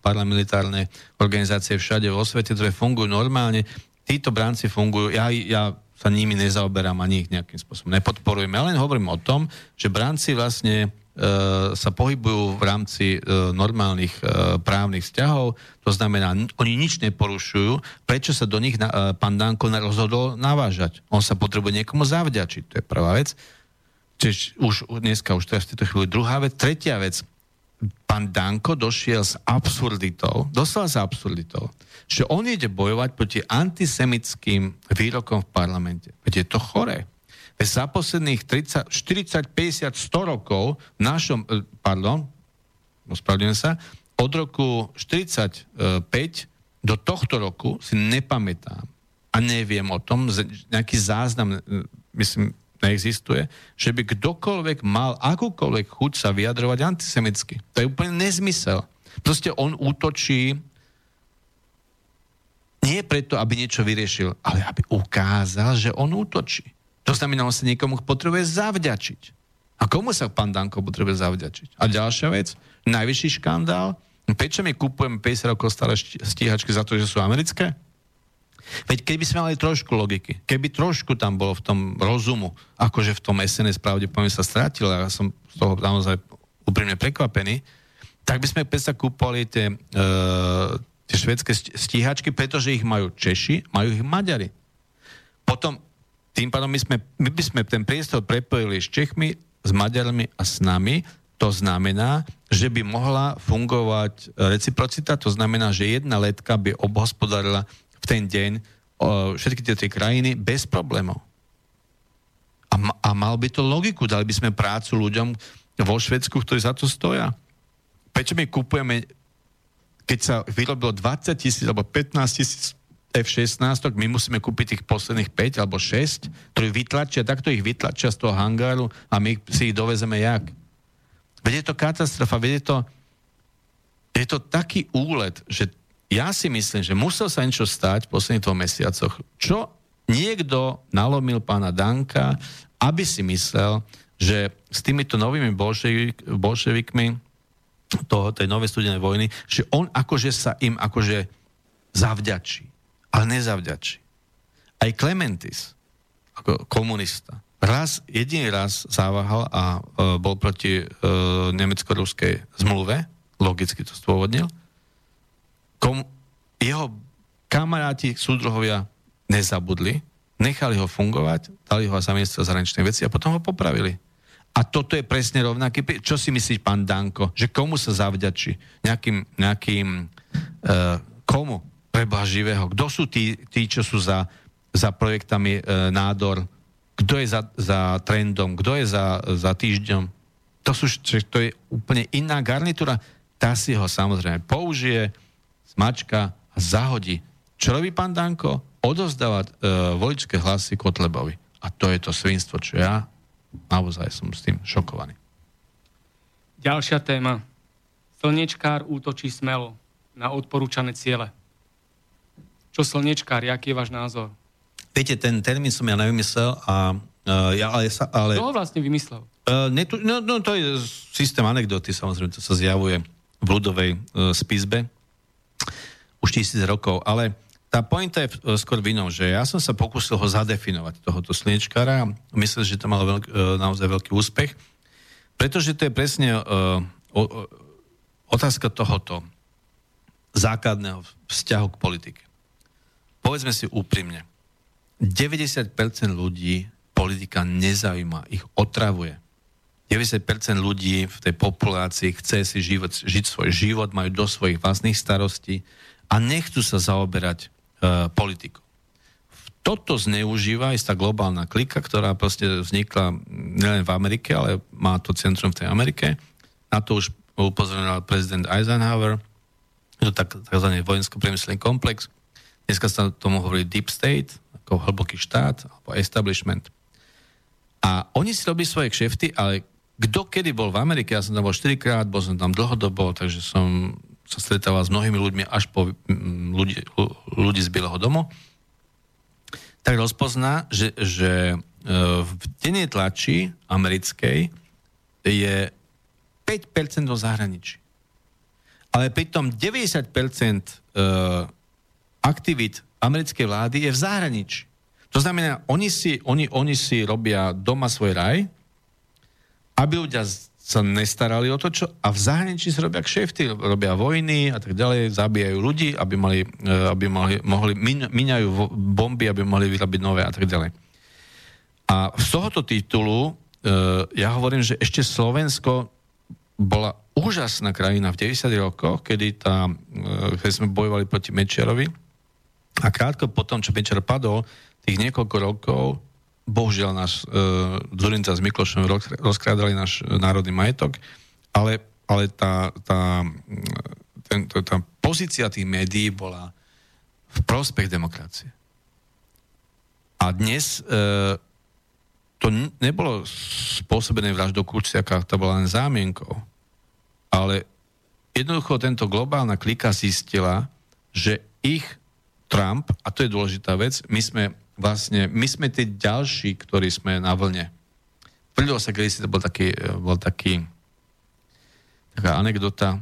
paramilitárne organizácie všade vo svete, ktoré fungujú normálne. Títo bránci fungujú, ja, ja sa nimi nezaoberám ani ich nejakým spôsobom nepodporujem. Ja len hovorím o tom, že bránci vlastne E, sa pohybujú v rámci normálnych právnych vzťahov, to znamená, oni nič neporušujú, prečo sa do nich pán Danko rozhodol navážať? On sa potrebuje niekomu zavďačiť, to je prvá vec. Čiže už dneska, už teraz v tejto chvíli druhá vec. Tretia vec, pán Danko došiel s absurditou, dostal sa absurditou, že on ide bojovať proti antisemickým výrokom v parlamente. Veď je to choré za posledných 30, 40, 50, 100 rokov v našom, e, pardon, ospravedlňujem sa, od roku 45 do tohto roku si nepamätám a neviem o tom, nejaký záznam, e, myslím, neexistuje, že by kdokoľvek mal akúkoľvek chuť sa vyjadrovať antisemicky. To je úplne nezmysel. Proste on útočí nie preto, aby niečo vyriešil, ale aby ukázal, že on útočí. To znamená, on sa niekomu potrebuje zavďačiť. A komu sa pán Danko potrebuje zavďačiť? A ďalšia vec, najvyšší škandál, prečo my kupujeme 50 rokov staré stíhačky za to, že sú americké? Veď keby sme mali trošku logiky, keby trošku tam bolo v tom rozumu, akože v tom SNS pravdepodobne sa strátil, a ja som z toho naozaj úprimne prekvapený, tak by sme sa kúpali tie, e, tie švedské stíhačky, pretože ich majú Češi, majú ich Maďari. Potom tým pádom my, sme, my by sme ten priestor prepojili s Čechmi, s Maďarmi a s nami. To znamená, že by mohla fungovať reciprocita, to znamená, že jedna letka by obhospodarila v ten deň všetky tie tri krajiny bez problémov. A, a mal by to logiku, dali by sme prácu ľuďom vo Švedsku, ktorí za to stoja. Prečo my kupujeme, keď sa vyrobilo 20 tisíc alebo 15 tisíc F-16, my musíme kúpiť tých posledných 5 alebo 6, ktorí vytlačia, takto ich vytlačia z toho hangáru a my si ich dovezeme jak? Veď je to katastrofa, veď je to, je to taký úlet, že ja si myslím, že musel sa niečo stať v posledných dvoch mesiacoch. Čo niekto nalomil pána Danka, aby si myslel, že s týmito novými bolševik, bolševikmi toho, tej novej studenej vojny, že on akože sa im akože zavďačí ale nezavďačí. Aj Clementis, ako komunista, raz, jediný raz závahal a e, bol proti e, nemecko-ruskej zmluve, logicky to stôvodnil. Kom, jeho kamaráti, súdruhovia nezabudli, nechali ho fungovať, dali ho za ministra zahraničnej veci a potom ho popravili. A toto je presne rovnaký... Čo si myslíš, pán Danko? Že komu sa zavďačí? Nejakým, nejakým uh, komu? preba živého. Kto sú tí, tí čo sú za, za projektami e, nádor? Kto je za, za trendom? Kto je za, za týždňom? To, sú, to je úplne iná garnitúra. Tá si ho samozrejme použije, smačka a zahodí. Čo robí pán Danko? Odozdávať e, voličské hlasy Kotlebovi. A to je to svinstvo, čo ja naozaj som s tým šokovaný. Ďalšia téma. slnečkár útočí smelo na odporúčané ciele. Čo slnečkár, aký je váš názor? Viete, ten termín som ja nevymyslel a uh, ja, ale, sa, ale... Kto ho vlastne vymyslel? Uh, ne, no, no, to je systém anekdoty, samozrejme, to sa zjavuje v ľudovej uh, spisbe už tisíc rokov, ale tá pointa je skôr v že ja som sa pokúsil ho zadefinovať, tohoto slnečkára. Myslím, že to malo veľk, naozaj veľký úspech, pretože to je presne uh, otázka tohoto základného vzťahu k politike. Povedzme si úprimne, 90% ľudí politika nezaujíma, ich otravuje. 90% ľudí v tej populácii chce si život, žiť svoj život, majú do svojich vlastných starostí a nechcú sa zaoberať uh, politikou. Toto zneužíva istá globálna klika, ktorá proste vznikla nielen v Amerike, ale má to centrum v tej Amerike. Na to už upozorňoval prezident Eisenhower. Je to tak, tzv. vojensko-priemyselný komplex. Dneska sa tomu hovorí deep state, ako hlboký štát, alebo establishment. A oni si robí svoje kšefty, ale kto kedy bol v Amerike, ja som tam bol 4 krát, bol som tam dlhodobo, takže som sa stretával s mnohými ľuďmi až po ľudí, ľudí z Bieleho domu, tak rozpozná, že, že e, v dennej tlači americkej je 5% do zahraničí. Ale pritom 90% e, aktivít americkej vlády je v zahraničí. To znamená, oni si, oni, oni si robia doma svoj raj, aby ľudia sa nestarali o to, čo a v zahraničí sa robia kšefty, robia vojny a tak ďalej, zabíjajú ľudí, aby, mali, e, aby mohli, mohli miňajú bomby, aby mohli vyrobiť nové a tak ďalej. A z tohoto titulu e, ja hovorím, že ešte Slovensko bola úžasná krajina v 90. rokoch, kedy, tá, e, keď sme bojovali proti Mečiarovi, a krátko potom, čo Pečer padol, tých niekoľko rokov, bohužiaľ náš e, Zurinca s Miklošom rozkrádali náš národný majetok, ale, ale tá, tá, ten, tá pozícia tých médií bola v prospech demokracie. A dnes e, to nebolo spôsobené vraždou Kurciaka, to bola len zámienkou. Ale jednoducho tento globálna klika zistila, že ich Trump, a to je dôležitá vec, my sme vlastne, my sme tí ďalší, ktorí sme na vlne. Tvrdilo sa, kedy si to bol taký, bol taký taká anekdota,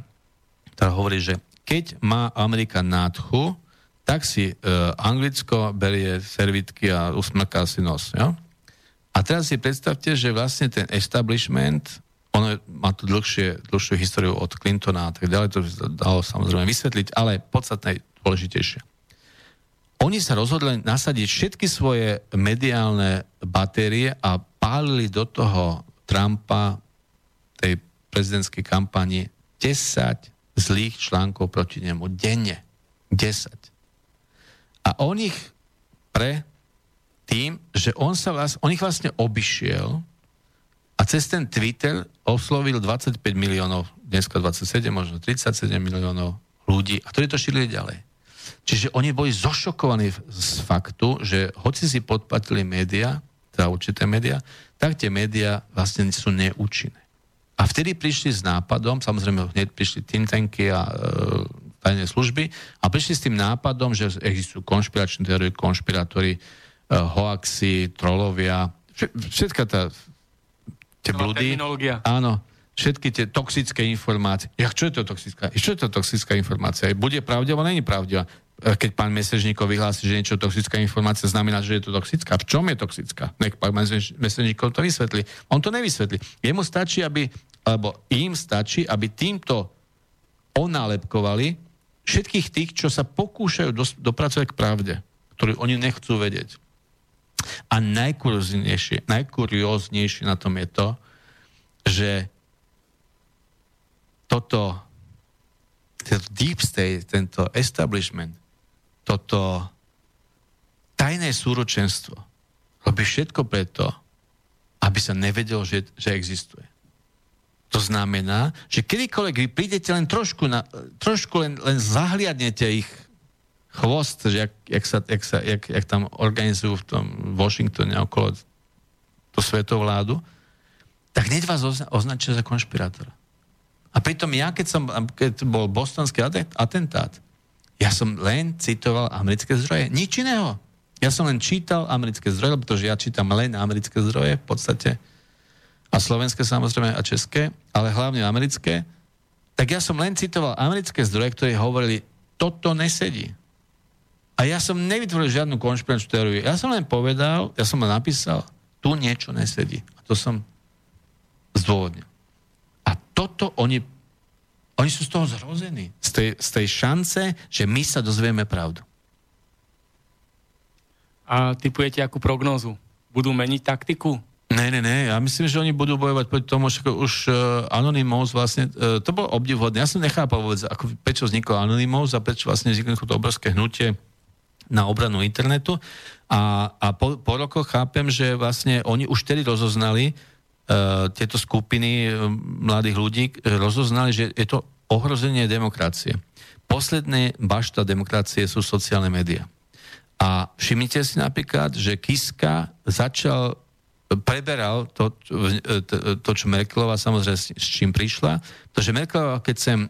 ktorá hovorí, že keď má Amerika nádchu, tak si uh, Anglicko berie servitky a usmrká si nos. Jo? A teraz si predstavte, že vlastne ten establishment, ono má tu dlhšie, dlhšiu históriu od Clintona a tak ďalej, to dalo samozrejme vysvetliť, ale podstatné dôležitejšie oni sa rozhodli nasadiť všetky svoje mediálne batérie a pálili do toho Trumpa tej prezidentskej kampani 10 zlých článkov proti nemu denne. 10. A on ich pre tým, že on, sa vlast, on ich vlastne obišiel a cez ten Twitter oslovil 25 miliónov, dneska 27, možno 37 miliónov ľudí a ktorí to šírili ďalej. Čiže oni boli zošokovaní z faktu, že hoci si podpatili médiá, teda určité médiá, tak tie médiá vlastne sú neúčinné. A vtedy prišli s nápadom, samozrejme hneď prišli think tanky a e, tajné služby, a prišli s tým nápadom, že existujú konšpiračné teórie, konšpirátori, e, hoaxy, trolovia, všetka tá tie blúdy. Áno, všetky tie toxické informácie. Ja, čo je to toxická? Čo je to toxická informácia? Bude pravdivá, není pravdivá? E, keď pán Mesežníkov vyhlási, že niečo toxická informácia, znamená, že je to toxická. V čom je toxická? Nech pán Mesežníkov to vysvetlí. On to nevysvetlí. Jemu stačí, aby, alebo im stačí, aby týmto onálepkovali všetkých tých, čo sa pokúšajú dos- dopracovať k pravde, ktorí oni nechcú vedieť. A najkurióznejšie, najkurióznejšie na tom je to, že toto, tento deep state, tento establishment toto tajné súročenstvo robí všetko preto, aby sa nevedelo, že, že existuje. To znamená, že kedykoľvek vy prídete len trošku, na, trošku len, len zahliadnete ich chvost, že jak, jak, sa, jak, sa, jak, jak tam organizujú v tom Washingtone okolo tú svetovládu, tak hneď vás ozna, označia za konšpirátora. A pritom ja, keď, som, keď bol bostonský atentát, ja som len citoval americké zdroje, nič iného. Ja som len čítal americké zdroje, pretože ja čítam len americké zdroje v podstate, a slovenské samozrejme a české, ale hlavne americké, tak ja som len citoval americké zdroje, ktoré hovorili, toto nesedí. A ja som nevytvoril žiadnu konšpiračnú teóriu. Ja som len povedal, ja som len napísal, tu niečo nesedí. A to som zdôvodnil. Toto oni, oni sú z toho zrození. Z tej, z tej šance, že my sa dozvieme pravdu. A typujete akú prognózu? Budú meniť taktiku? Ne, ne, ne, ja myslím, že oni budú bojovať proti tomu, že už uh, Anonymous vlastne, uh, to bolo obdivhodné. Ja som nechápal vôbec, ako, prečo vzniklo Anonymous a prečo vlastne vzniklo to obrovské hnutie na obranu internetu. A, a po, po rokoch chápem, že vlastne oni už tedy rozoznali, tieto skupiny uh, mladých ľudí, rozoznali, že je to ohrozenie demokracie. Posledné bašta demokracie sú sociálne médiá. A všimnite si napríklad, že Kiska začal preberal to, to, čo Merkelová samozrejme s, čím prišla, pretože Merkelová, keď sem e,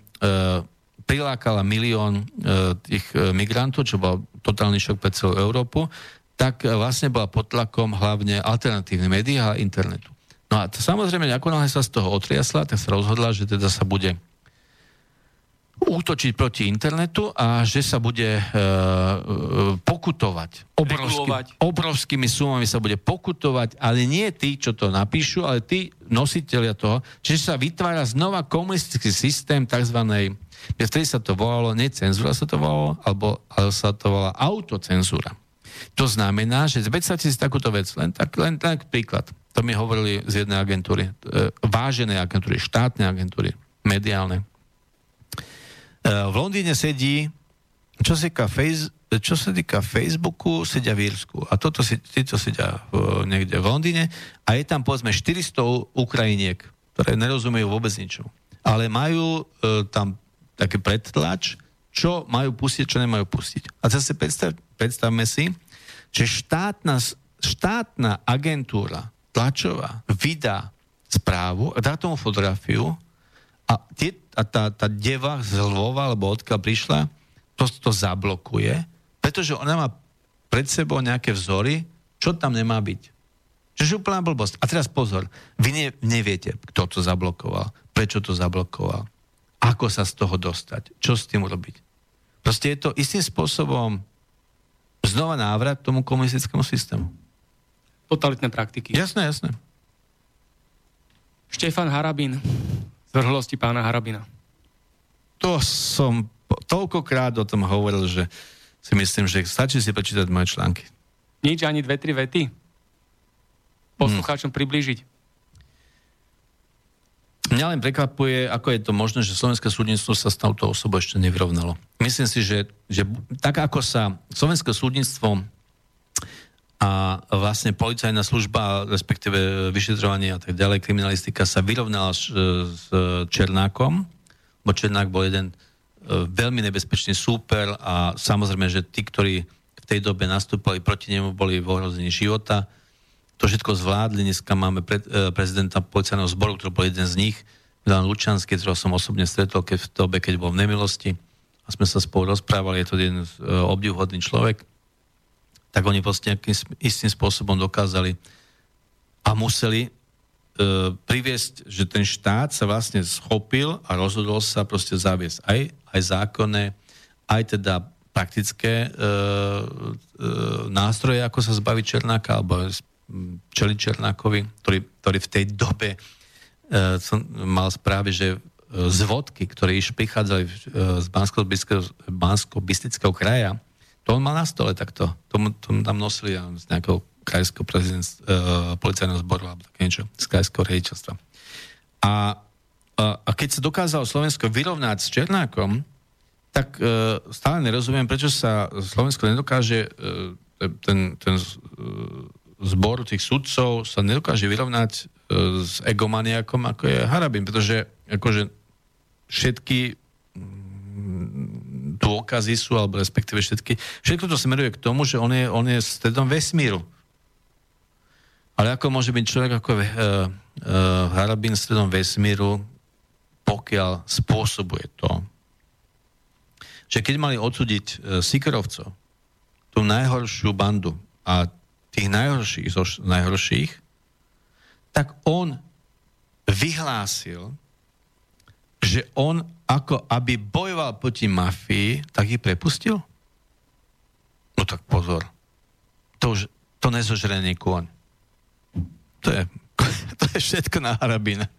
prilákala milión e, tých e, migrantov, čo bol totálny šok pre celú Európu, tak e, vlastne bola pod tlakom hlavne alternatívne médiá a internetu. No a to, samozrejme, ako náhle sa z toho otriasla, tak sa rozhodla, že teda sa bude útočiť proti internetu a že sa bude e, e, pokutovať. Obrovský, obrovskými sumami sa bude pokutovať, ale nie tí, čo to napíšu, ale tí nositeľia toho, čiže sa vytvára znova komunistický systém tzv. Vtedy sa to volalo, nie cenzúra sa to volalo, alebo ale sa to volá autocenzúra. To znamená, že predstavte si takúto vec, len tak, len tak príklad. To mi hovorili z jednej agentúry, e, vážené agentúry, štátne agentúry, mediálne E, v Londýne sedí, čo sa týka, face, čo sa týka Facebooku, sedia v Írsku. A toto títo sedia niekde v Londýne a je tam povedzme 400 Ukrajiniek, ktoré nerozumejú vôbec ničomu. Ale majú e, tam taký predtlač, čo majú pustiť, čo nemajú pustiť. A zase predstav, predstavme si, že štátna, štátna agentúra tlačová vydá správu, dá tomu fotografiu a, tie, a tá, tá deva z Lvova, alebo odkiaľ prišla, to, to zablokuje, pretože ona má pred sebou nejaké vzory, čo tam nemá byť. Čiže úplná blbosť. A teraz pozor, vy ne, neviete, kto to zablokoval, prečo to zablokoval, ako sa z toho dostať, čo s tým robiť. Proste je to istým spôsobom znova návrat k tomu komunistickému systému. Totalitné praktiky. Jasné, jasné. Štefan Harabín, zvrhlosti pána Harabina? To som toľkokrát o tom hovoril, že si myslím, že stačí si prečítať moje články. Nič, ani dve, tri vety? Poslucháčom hmm. priblížiť? Mňa len prekvapuje, ako je to možné, že slovenské súdnictvo sa s touto osobou ešte nevyrovnalo. Myslím si, že, že tak ako sa slovenské súdnictvo a vlastne policajná služba, respektíve vyšetrovanie a tak ďalej, kriminalistika sa vyrovnala s, s Černákom, bo Černák bol jeden e, veľmi nebezpečný súper a samozrejme, že tí, ktorí v tej dobe nastúpali proti nemu, boli v ohrození života. To všetko zvládli. Dneska máme pre, e, prezidenta policajného zboru, ktorý bol jeden z nich, Milan Lučanský, ktorého som osobne stretol keď v dobe, keď bol v nemilosti a sme sa spolu rozprávali. Je to jeden e, obdivhodný človek tak oni vlastne nejakým istým spôsobom dokázali a museli e, priviesť, že ten štát sa vlastne schopil a rozhodol sa proste zaviesť aj, aj zákonné, aj teda praktické e, e, nástroje, ako sa zbaviť Černáka, alebo čeli Černákovi, ktorý, ktorý v tej dobe e, som mal správy, že e, z vodky, ktoré iš prichádzali e, z Bansko-Bistického kraja, to on mal na stole takto. To, to tam nosili z nejakého krajského prezident, uh, policajného zboru alebo také niečo, z krajského riaditeľstva. A, a, a keď sa dokázalo Slovensko vyrovnať s Černákom, tak uh, stále nerozumiem, prečo sa Slovensko nedokáže, uh, ten, ten zbor tých sudcov sa nedokáže vyrovnať s egomaniakom, ako je Harabin, pretože akože všetky dôkazy sú, alebo respektíve všetky, všetko to smeruje k tomu, že on je, on je stredom vesmíru. Ale ako môže byť človek ako uh, uh, Harabin stredom vesmíru, pokiaľ spôsobuje to, že keď mali odsúdiť e, Sikerovcov, tú najhoršiu bandu a tých najhorších zo najhorších, tak on vyhlásil, že on ako aby bojoval proti mafii, tak ich prepustil? No tak pozor. To už, to nezožrenie kôň. To je, to je všetko na harabina.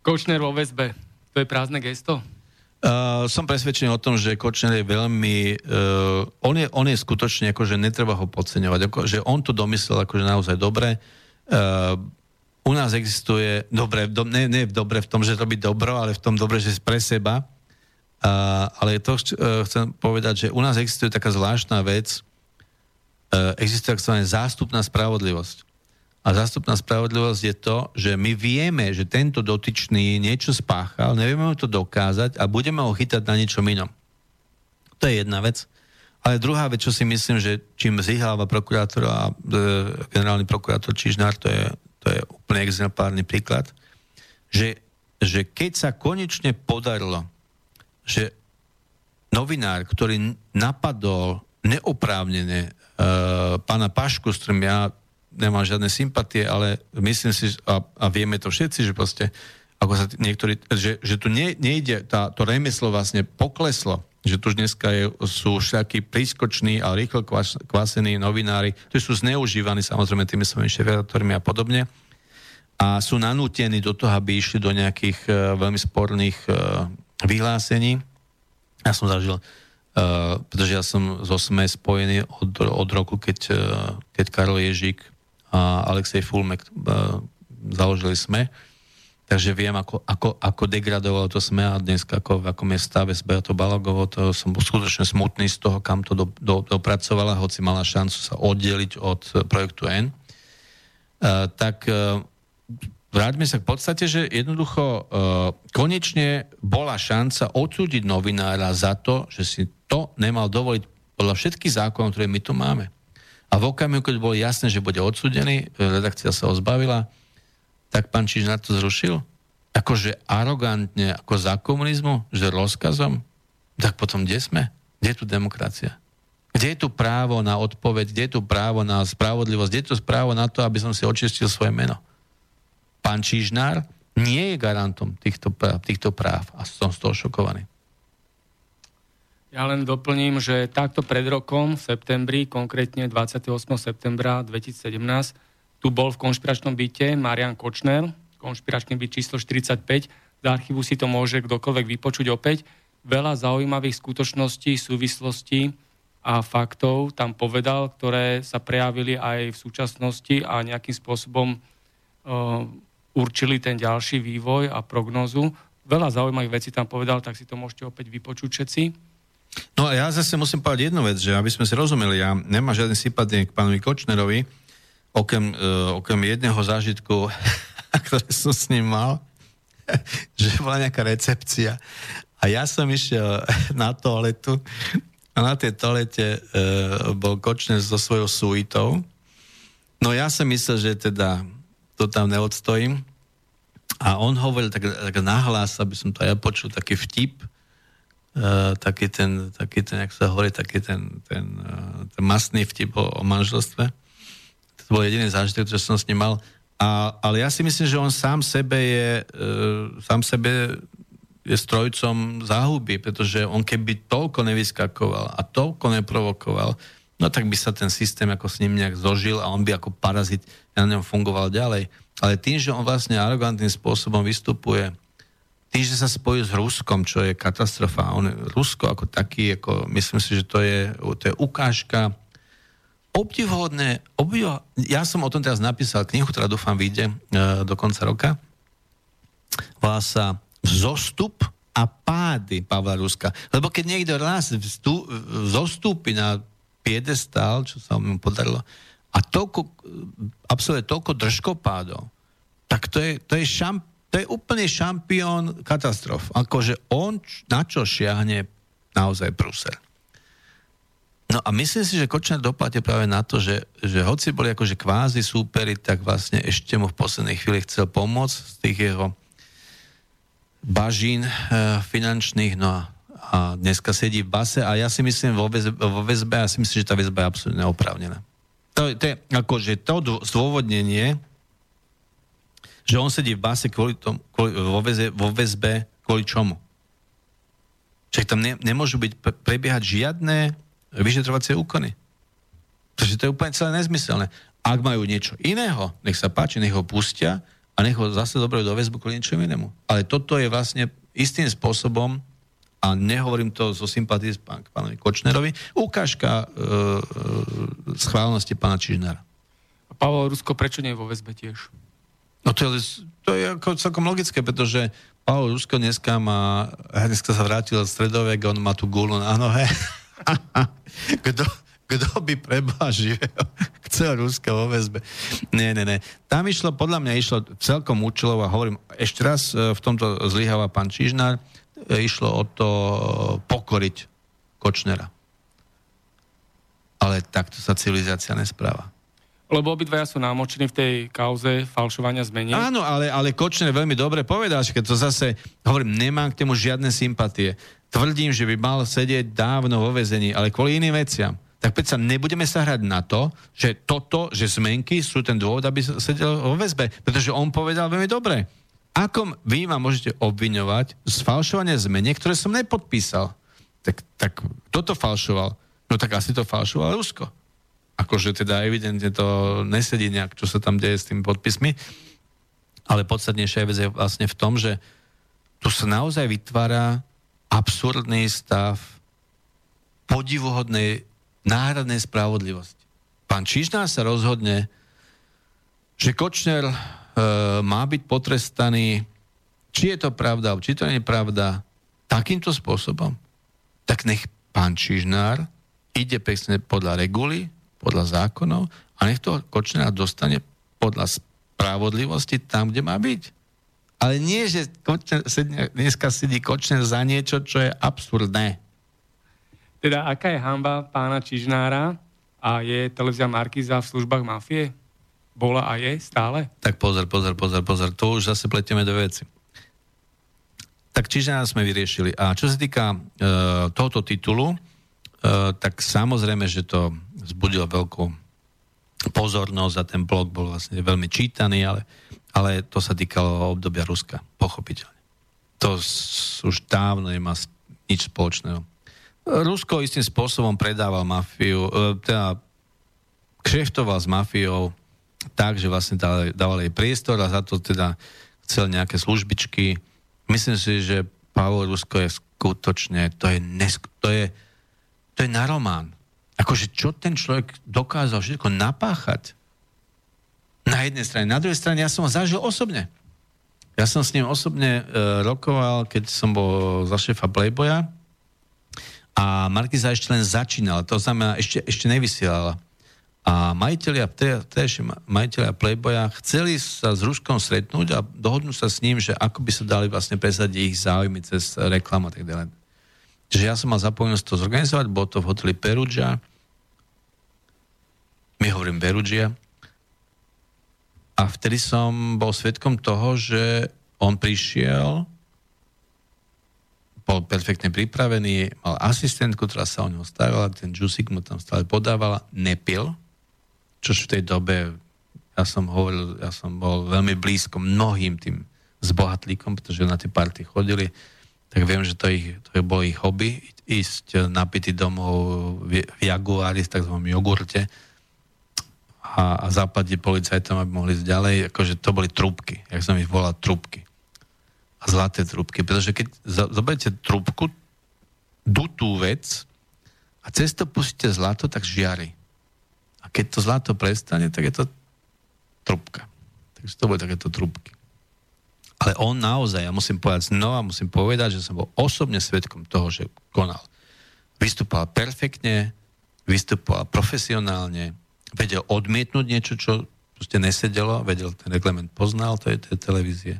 Kočner vo väzbe. To je prázdne gesto? Uh, som presvedčený o tom, že Kočner je veľmi... Uh, on, je, on je skutočne, akože netreba ho podceňovať. Ako, že on to domyslel akože naozaj dobre. Uh, u nás existuje, dobre, do, ne, ne dobre v tom, že robí dobro, ale v tom dobre, že pre seba. Uh, ale to uh, chcem povedať, že u nás existuje taká zvláštna vec, uh, existuje tzv. zástupná spravodlivosť. A zástupná spravodlivosť je to, že my vieme, že tento dotyčný niečo spáchal, nevieme mu to dokázať a budeme ho chytať na niečom inom. To je jedna vec. Ale druhá vec, čo si myslím, že čím zlyháva prokurátor a e, generálny prokurátor Čižnár, to je, to je úplne exemplárny príklad, že, že keď sa konečne podarilo, že novinár, ktorý napadol neoprávnene e, pána Pašku, s ktorým ja nemám žiadne sympatie, ale myslím si, a, a vieme to všetci, že proste, ako sa niektorí, že, že tu ne, nejde, tá, to remeslo vlastne pokleslo, že tu už dneska je, sú všetky prískoční a rýchlo kvas, kvasení novinári, ktorí sú zneužívaní samozrejme tými svojimi šeferátormi a podobne a sú nanútení do toho, aby išli do nejakých uh, veľmi sporných uh, vyhlásení. Ja som zažil Uh, pretože ja som zo SME spojený od, od roku, keď, uh, keď Karol Ježík a Alexej Fulmek e, založili SME, takže viem, ako, ako, ako degradovalo to SME a dnes ako, v akom je stave s Beatou Balagovou, to som bol skutočne smutný z toho, kam to do, do, dopracovala, hoci mala šancu sa oddeliť od projektu N. Uh, tak uh, vráťme sa k podstate, že jednoducho uh, konečne bola šanca odsúdiť novinára za to, že si to nemal dovoliť podľa všetkých zákonov, ktoré my tu máme. A v okamihu, keď bolo jasné, že bude odsudený, redakcia sa ho zbavila, tak pán Čižnár to zrušil? Akože arogantne, ako za komunizmu, že rozkazom? Tak potom kde sme? Kde je tu demokracia? Kde je tu právo na odpoveď? Kde je tu právo na spravodlivosť? Kde je tu právo na to, aby som si očistil svoje meno? Pán Čižnár nie je garantom týchto práv, týchto práv a som z toho šokovaný. Ja len doplním, že takto pred rokom, v septembri, konkrétne 28. septembra 2017, tu bol v konšpiračnom byte Marian Kočner, konšpiračný byt číslo 45, z archívu si to môže kdokoľvek vypočuť opäť. Veľa zaujímavých skutočností, súvislostí a faktov tam povedal, ktoré sa prejavili aj v súčasnosti a nejakým spôsobom uh, určili ten ďalší vývoj a prognozu. Veľa zaujímavých vecí tam povedal, tak si to môžete opäť vypočuť všetci. No a ja zase musím povedať jednu vec, že aby sme si rozumeli, ja nemám žiadny sympatie k pánovi Kočnerovi, okrem, uh, okrem jedného zážitku, ktoré som s ním mal, že bola nejaká recepcia a ja som išiel na toaletu a na tej toalete uh, bol Kočner so svojou suitou. No ja som myslel, že teda to tam neodstojím. A on hovoril tak, tak nahlas, aby som to aj ja počul, taký vtip, Uh, taký ten, taký ten, jak sa hovorí, taký ten, ten, uh, ten masný vtip o, o manželstve. To bol jediný zážitok, čo som s ním mal. A, ale ja si myslím, že on sám sebe je, uh, sám sebe je strojcom záhuby, pretože on keby toľko nevyskakoval a toľko neprovokoval, no tak by sa ten systém ako s ním nejak zožil a on by ako parazit na ňom fungoval ďalej. Ale tým, že on vlastne arogantným spôsobom vystupuje, tým, že sa spojí s Ruskom, čo je katastrofa. On, Rusko ako taký, ako, myslím si, že to je, to je ukážka obdivhodné, obdiv... ja som o tom teraz napísal knihu, ktorá dúfam vyjde e, do konca roka. Volá sa Zostup a pády Pavla Ruska. Lebo keď niekto raz vstú, zostúpi na piedestál, čo sa mu podarilo, a toľko, absolve toľko držkopádov, tak to je, to je šamp, to je úplne šampión katastrof. Akože on na čo šiahne naozaj Brusel. No a myslím si, že Kočner doplatie práve na to, že, že hoci boli akože kvázi súperi, tak vlastne ešte mu v poslednej chvíli chcel pomôcť z tých jeho bažín e, finančných, no a, a dneska sedí v base a ja si myslím vo väzbe, vo väzbe ja si myslím, že tá väzba je absolútne oprávnená. To, to je akože to zdôvodnenie, že on sedí v base kvôli tomu, kvôli, vo, väze, vo väzbe kvôli čomu? Však tam ne, nemôžu byť prebiehať žiadne vyšetrovacie úkony. Takže to je úplne celé nezmyselné. Ak majú niečo iného, nech sa páči, nech ho pustia a nech ho zase dobre do väzbu kvôli niečomu inému. Ale toto je vlastne istým spôsobom a nehovorím to zo sympatie s pán, pánovi Kočnerovi, ukážka e, e, schválnosti pána Čižnára. A Pavel Rusko prečo nie je vo väzbe tiež? No to je, to je ako celkom logické, pretože Pavel Rusko dneska má, dneska sa vrátil z stredovek, on má tú gulu na nohe. kto, kto by preba živel, chcel Ruska vo väzbe. Nie, nie, nie. Tam išlo, podľa mňa išlo celkom účelov a hovorím, ešte raz e, v tomto zlyháva pán Čižnár, e, išlo o to pokoriť Kočnera. Ale takto sa civilizácia nespráva. Lebo obidvaja sú námočení v tej kauze falšovania zmení. Áno, ale, ale Kočner veľmi dobre povedal, že keď to zase, hovorím, nemám k tomu žiadne sympatie. Tvrdím, že by mal sedieť dávno vo vezení, ale kvôli iným veciam. Tak predsa nebudeme sa hrať na to, že toto, že zmenky sú ten dôvod, aby sedel vo väzbe. Pretože on povedal veľmi dobre. Ako vy ma môžete obviňovať z falšovania zmeniek, ktoré som nepodpísal? Tak, tak kto to falšoval? No tak asi to falšoval Rusko akože teda evidentne to nesedí nejak, čo sa tam deje s tými podpismi, ale podstatnejšia vec je vlastne v tom, že tu sa naozaj vytvára absurdný stav podivuhodnej náhradnej spravodlivosti. Pán Čižná sa rozhodne, že Kočner e, má byť potrestaný, či je to pravda, či to nie je pravda, takýmto spôsobom, tak nech pán Čižnár ide pekne podľa reguly, podľa zákonov a nech to Kočnera dostane podľa spravodlivosti tam, kde má byť. Ale nie, že Kočner, dneska sedí Kočner za niečo, čo je absurdné. Teda aká je hamba pána Čižnára a je televízia Markiza v službách mafie? Bola a je stále? Tak pozor, pozor, pozor, pozor. To už zase pletieme do veci. Tak Čižnára sme vyriešili. A čo sa týka e, tohoto titulu, E, tak samozrejme, že to vzbudilo veľkú pozornosť a ten blog bol vlastne veľmi čítaný, ale, ale to sa týkalo obdobia Ruska, pochopiteľne. To už dávno nemá nič spoločného. Rusko istým spôsobom predával mafiu, e, teda kšeftoval s mafiou tak, že vlastne dával jej priestor a za to teda chcel nejaké službičky. Myslím si, že Pavel Rusko je skutočne, to je, nesk- to je to je na román. Akože čo ten človek dokázal všetko napáchať na jednej strane. Na druhej strane ja som ho zažil osobne. Ja som s ním osobne e, rokoval, keď som bol za šéfa Playboya a Markiza ešte len začínala, to znamená, ešte, ešte nevysielala. A majiteľia, vtedajšie majiteľia Playboya chceli sa s Ruskom stretnúť a dohodnúť sa s ním, že ako by sa dali vlastne presadiť ich záujmy cez reklamu a tak ďalej. Čiže ja som mal zapojenosť to zorganizovať, bolo to v hoteli Perugia. My hovorím Perugia. A vtedy som bol svetkom toho, že on prišiel, bol perfektne pripravený, mal asistentku, ktorá sa o neho starala, ten džusik mu tam stále podávala, nepil, čož v tej dobe ja som hovoril, ja som bol veľmi blízko mnohým tým zbohatlíkom, pretože na tie party chodili tak viem, že to, ich, to bolo ich hobby, ísť napity domov v, v Jaguári s tzv. jogurte a, a zaplatiť policajtom, aby mohli ísť ďalej. Akože to boli trúbky, jak som ich volal, trúbky. A zlaté trúbky. Pretože keď zoberiete trúbku, dutú vec a cez to pustíte zlato, tak žiari. A keď to zlato prestane, tak je to trúbka. Takže to boli takéto trúbky. Ale on naozaj, ja musím povedať znova, musím povedať, že som bol osobne svetkom toho, že konal. Vystupoval perfektne, vystupoval profesionálne, vedel odmietnúť niečo, čo proste nesedelo, vedel, ten reglement poznal tej, tej televízie.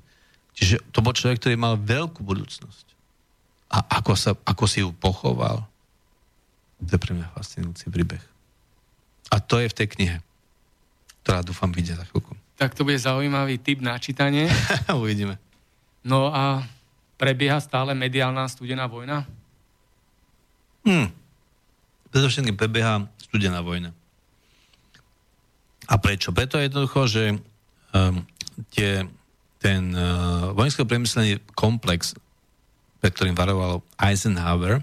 Čiže to bol človek, ktorý mal veľkú budúcnosť. A ako, sa, ako si ju pochoval, to je pre mňa fascinujúci príbeh. A to je v tej knihe, ktorá dúfam vidie za chvíľku. Tak to bude zaujímavý typ na čítanie. Uvidíme. No a prebieha stále mediálna studená vojna? Hmm. Predovšetkým prebieha studená vojna. A prečo? Preto je jednoducho, že um, tie, ten uh, vojensko-priemyselný komplex, pre ktorým varoval Eisenhower,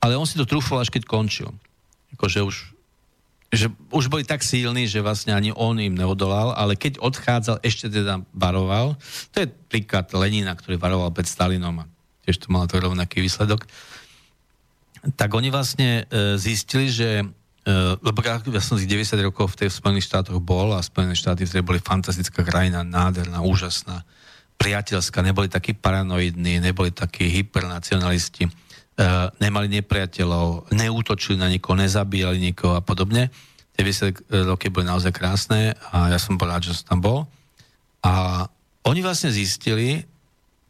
ale on si to trúfol až keď končil. Akože už, že už boli tak silní, že vlastne ani on im neodolal, ale keď odchádzal, ešte teda varoval. To je príklad Lenina, ktorý varoval pred Stalinom a tiež to malo to rovnaký výsledok tak oni vlastne e, zistili, že e, lebo ja som z 90 rokov v tej Spojených štátoch bol a Spojené štáty vtedy boli fantastická krajina, nádherná, úžasná, priateľská, neboli takí paranoidní, neboli takí hypernacionalisti, nemali nepriateľov, neútočili na nikoho, nezabíjali nikoho a podobne. Tie 90 roky boli naozaj krásne a ja som bol rád, že som tam bol. A oni vlastne zistili,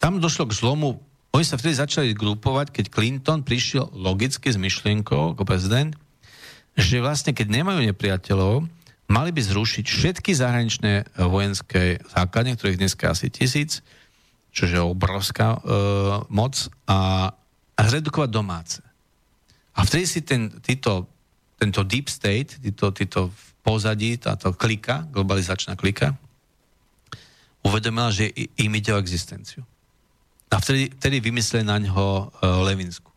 tam došlo k zlomu oni sa vtedy začali grupovať, keď Clinton prišiel logicky s myšlienkou ako prezident, že vlastne keď nemajú nepriateľov, mali by zrušiť všetky zahraničné vojenské základne, ktorých dneska asi tisíc, čo je obrovská e, moc, a, a zredukovať domáce. A vtedy si ten, títo, tento deep state, títo, títo v pozadí, táto klika, globalizačná klika, uvedomila, že im ide o existenciu. A vtedy, vtedy vymysleli na ňo uh, Levinsku.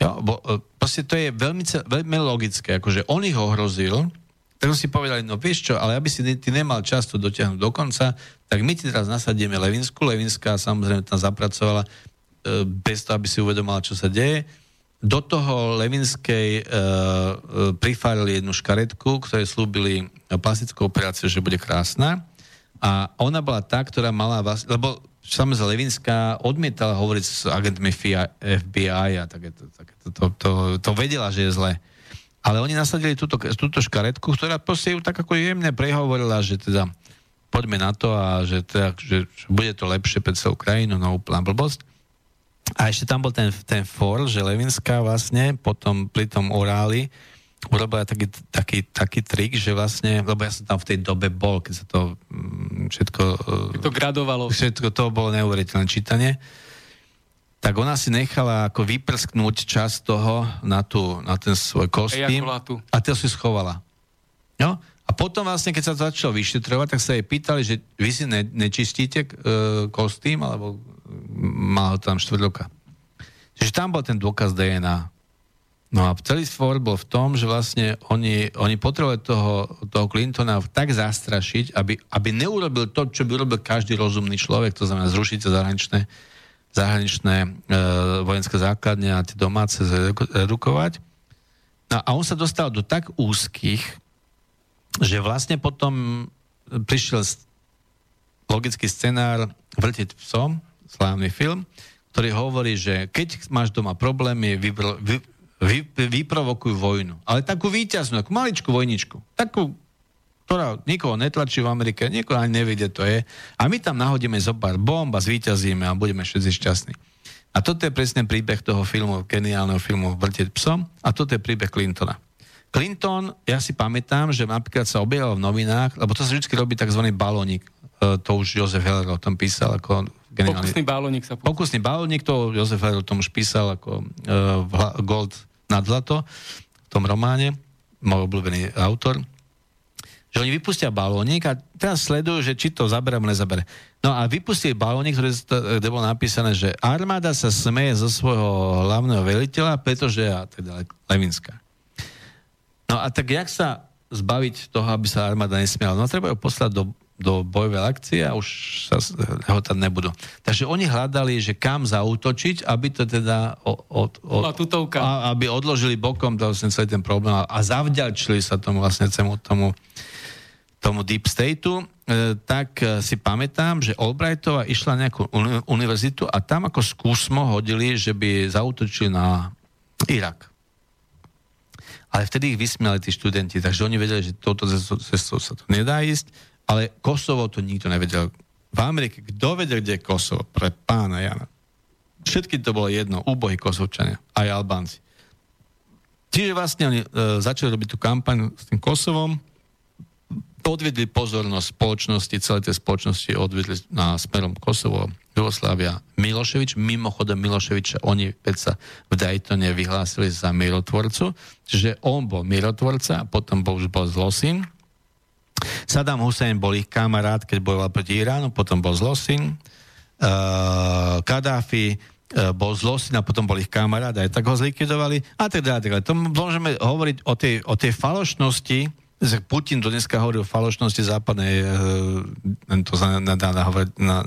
Jo, bo, uh, proste to je veľmi, veľmi logické, akože on ich ohrozil, tak si povedali, no vieš čo, ale aby si ty nemal často dotiahnuť do konca, tak my ti teraz nasadíme Levinsku. Levinská samozrejme tam zapracovala bez toho, aby si uvedomala, čo sa deje. Do toho Levinskej uh, uh, prifárili jednu škaretku, ktoré slúbili plastickú operáciu, že bude krásna. A ona bola tá, ktorá mala vás, lebo samozrejme Levinská odmietala hovoriť s agentmi FBI a také to, také to, to, to, vedela, že je zle. Ale oni nasadili túto, túto škaretku, ktorá proste ju tak ako jemne prehovorila, že teda poďme na to a že, teda, že bude to lepšie pre celú krajinu, no úplná blbosť. A ešte tam bol ten, ten for, že Levinská vlastne potom pri tom oráli urobila taký, taký, taký trik, že vlastne, lebo ja som tam v tej dobe bol, keď sa to mm, všetko... To gradovalo. Všetko to bolo neuveriteľné čítanie. Tak ona si nechala ako vyprsknúť čas toho na, tú, na ten svoj kostým. Ejakulátu. A to si schovala. No? A potom vlastne, keď sa to začalo vyšetrovať, tak sa jej pýtali, že vy si ne, nečistíte e, kostým, alebo ho tam štvrťroka. Čiže tam bol ten dôkaz DNA. No a celý spor bol v tom, že vlastne oni, oni potrebovali toho, toho Clintona tak zastrašiť, aby, aby neurobil to, čo by robil každý rozumný človek, to znamená zrušiť zahraničné, zahraničné e, vojenské základne a tie domáce zredukovať. No a on sa dostal do tak úzkých, že vlastne potom prišiel logický scenár Vrteť psom, slávny film, ktorý hovorí, že keď máš doma problémy, vybr, vy, vy, vyprovokujú vojnu. Ale takú výťaznú, takú maličkú vojničku. Takú, ktorá nikoho netlačí v Amerike, nikoho ani nevie, to je. A my tam nahodíme zo pár bomb a zvíťazíme a budeme všetci šťastní. A toto je presne príbeh toho filmu, geniálneho filmu Vrteť psom a toto je príbeh Clintona. Clinton, ja si pamätám, že napríklad sa objavil v novinách, lebo to sa vždy robí tzv. balónik. E, to už Jozef Heller o tom písal ako geniálny... Pokusný balónik sa povedal. Pokusný balónik, to Jozef Heller o tom už písal ako uh, Gold nad zlato v tom románe, môj obľúbený autor, že oni vypustia balónik a teraz sledujú, že či to zabere alebo nezabere. No a vypustili balónik, ktoré, kde bolo napísané, že armáda sa smeje zo svojho hlavného veliteľa, pretože, a teda Levinská. No a tak jak sa zbaviť toho, aby sa armáda nesmiala? No treba ju poslať do do bojovej akcie a už sa ho tam nebudú. Takže oni hľadali, že kam zautočiť, aby to teda od, od, od, a, aby odložili bokom to vlastne celý ten problém a, zavďačili sa tomu vlastne tomu, tomu, tomu Deep Stateu, e, tak e, si pamätám, že Albrightová išla na nejakú uni- univerzitu a tam ako skúsmo hodili, že by zautočili na Irak. Ale vtedy ich vysmiali tí študenti, takže oni vedeli, že touto cestou sa to nedá ísť ale Kosovo to nikto nevedel. V Amerike, kto vedel, kde je Kosovo? Pre pána Jana. Všetky to bolo jedno, úbohy Kosovčania, aj Albánci. Čiže vlastne oni e, začali robiť tú kampaň s tým Kosovom, odvedli pozornosť spoločnosti, celé tie spoločnosti odvedli na smerom Kosovo, Jugoslávia Miloševič. Mimochodom Miloševiča oni sa v Daytone vyhlásili za mirotvorcu, čiže on bol mirotvorca a potom bol, už bol zlosin. Saddam Hussein bol ich kamarát, keď bojoval proti Iránu, potom bol zlosin. Uh, Kadáfi uh, bol zlosin a potom bol ich kamarát, aj tak ho zlikvidovali a tak ďalej. To môžeme hovoriť o tej, o tej falošnosti, Putin do dneska hovorí o falošnosti západnej, e, to sa dá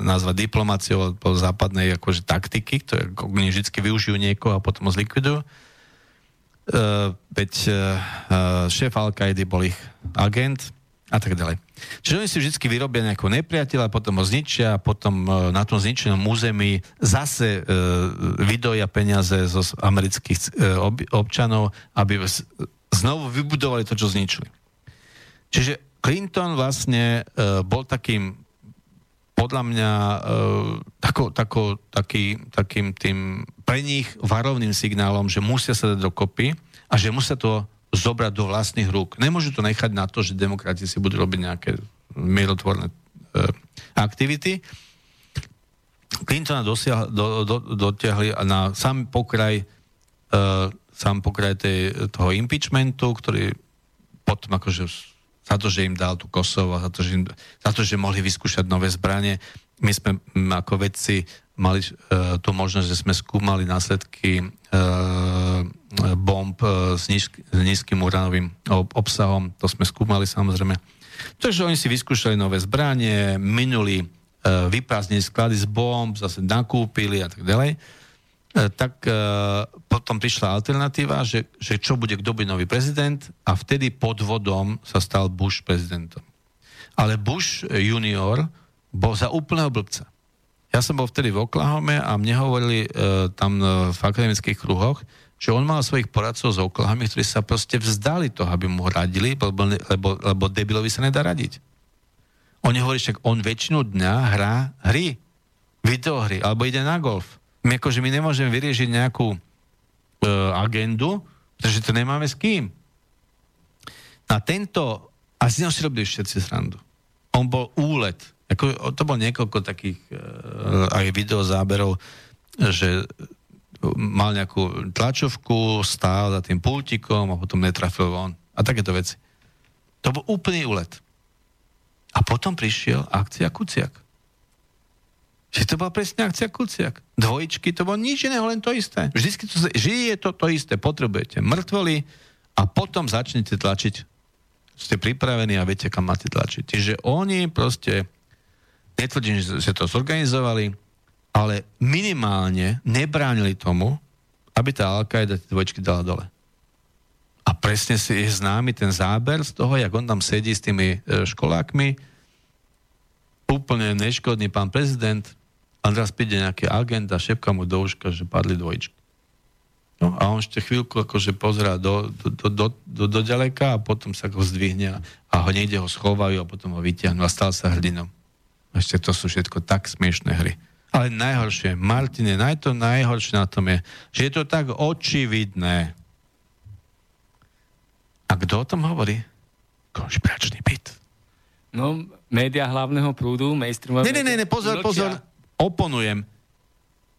nazvať diplomáciou po západnej akože taktiky, ktoré oni vždy využijú niekoho a potom ho zlikvidujú. Uh, veď uh, šéf al bol ich agent a tak ďalej. Čiže oni si vždy vyrobia nejakého nepriateľa, potom ho zničia a potom uh, na tom zničenom území zase uh, vydoja peniaze zo amerických uh, občanov, aby znovu vybudovali to, čo zničili. Čiže Clinton vlastne uh, bol takým podľa mňa uh, tako, tako, taký, takým tým pre nich varovným signálom, že musia sa dať dokopy a že musia to zobrať do vlastných rúk. Nemôžu to nechať na to, že demokrati si budú robiť nejaké mierotvorné uh, aktivity. Clintona dosiah, do, do, dotiahli na sám pokraj uh, sám pokraj tej, toho impeachmentu, ktorý potom akože za to, že im dal tú Kosovo, za to, že, im, za to, že mohli vyskúšať nové zbranie. My sme m, ako vedci mali e, tú možnosť, že sme skúmali následky e, bomb e, s, níž, s nízkym uránovým obsahom. To sme skúmali samozrejme. Takže oni si vyskúšali nové zbranie, minuli, e, vyprázdnili sklady z bomb, zase nakúpili a tak ďalej. Tak e, potom prišla alternatíva, že, že čo bude, kto bude nový prezident a vtedy podvodom sa stal Bush prezidentom. Ale Bush junior bol za úplného blbca. Ja som bol vtedy v Oklahome a mne hovorili e, tam e, v akademických kruhoch, že on mal svojich poradcov z Oklahoma, ktorí sa proste vzdali toho, aby mu radili, lebo, lebo, lebo debilovi sa nedá radiť. Oni hovorí, že on väčšinu dňa hrá hry, videohry, alebo ide na golf my, akože my nemôžeme vyriešiť nejakú e, agendu, pretože to nemáme s kým. A tento, a z neho si robili všetci srandu. On bol úlet. Ako, to bol niekoľko takých e, aj videozáberov, že mal nejakú tlačovku, stál za tým pultikom a potom netrafil von. A takéto veci. To bol úplný úlet. A potom prišiel akcia Kuciak. Že to bola presne akcia Kuciak. Dvojičky, to bolo nič iného, len to isté. Vždycky to, vždy to to isté. Potrebujete mŕtvoli a potom začnete tlačiť. Ste pripravení a viete, kam máte tlačiť. Čiže oni proste, netvrdím, že to zorganizovali, ale minimálne nebránili tomu, aby tá Al-Qaida tie dvojčky dala dole. A presne si je známy ten záber z toho, jak on tam sedí s tými e, školákmi, úplne neškodný pán prezident, a teraz príde nejaký agent a šepka mu do uška, že padli dvojčky. No a on ešte chvíľku akože pozerá do, do, do, do, do, do ďaleka a potom sa ho zdvihne a ho niekde ho schovajú a potom ho vyťahnú a stal sa hrdinom. Ešte to sú všetko tak smiešné hry. Ale najhoršie, Martine, naj to najhoršie na tom je, že je to tak očividné. A kto o tom hovorí? Konšpiračný byt. No, média hlavného prúdu, mainstreamové... Ne, ne, ne, pozor, pozor, oponujem.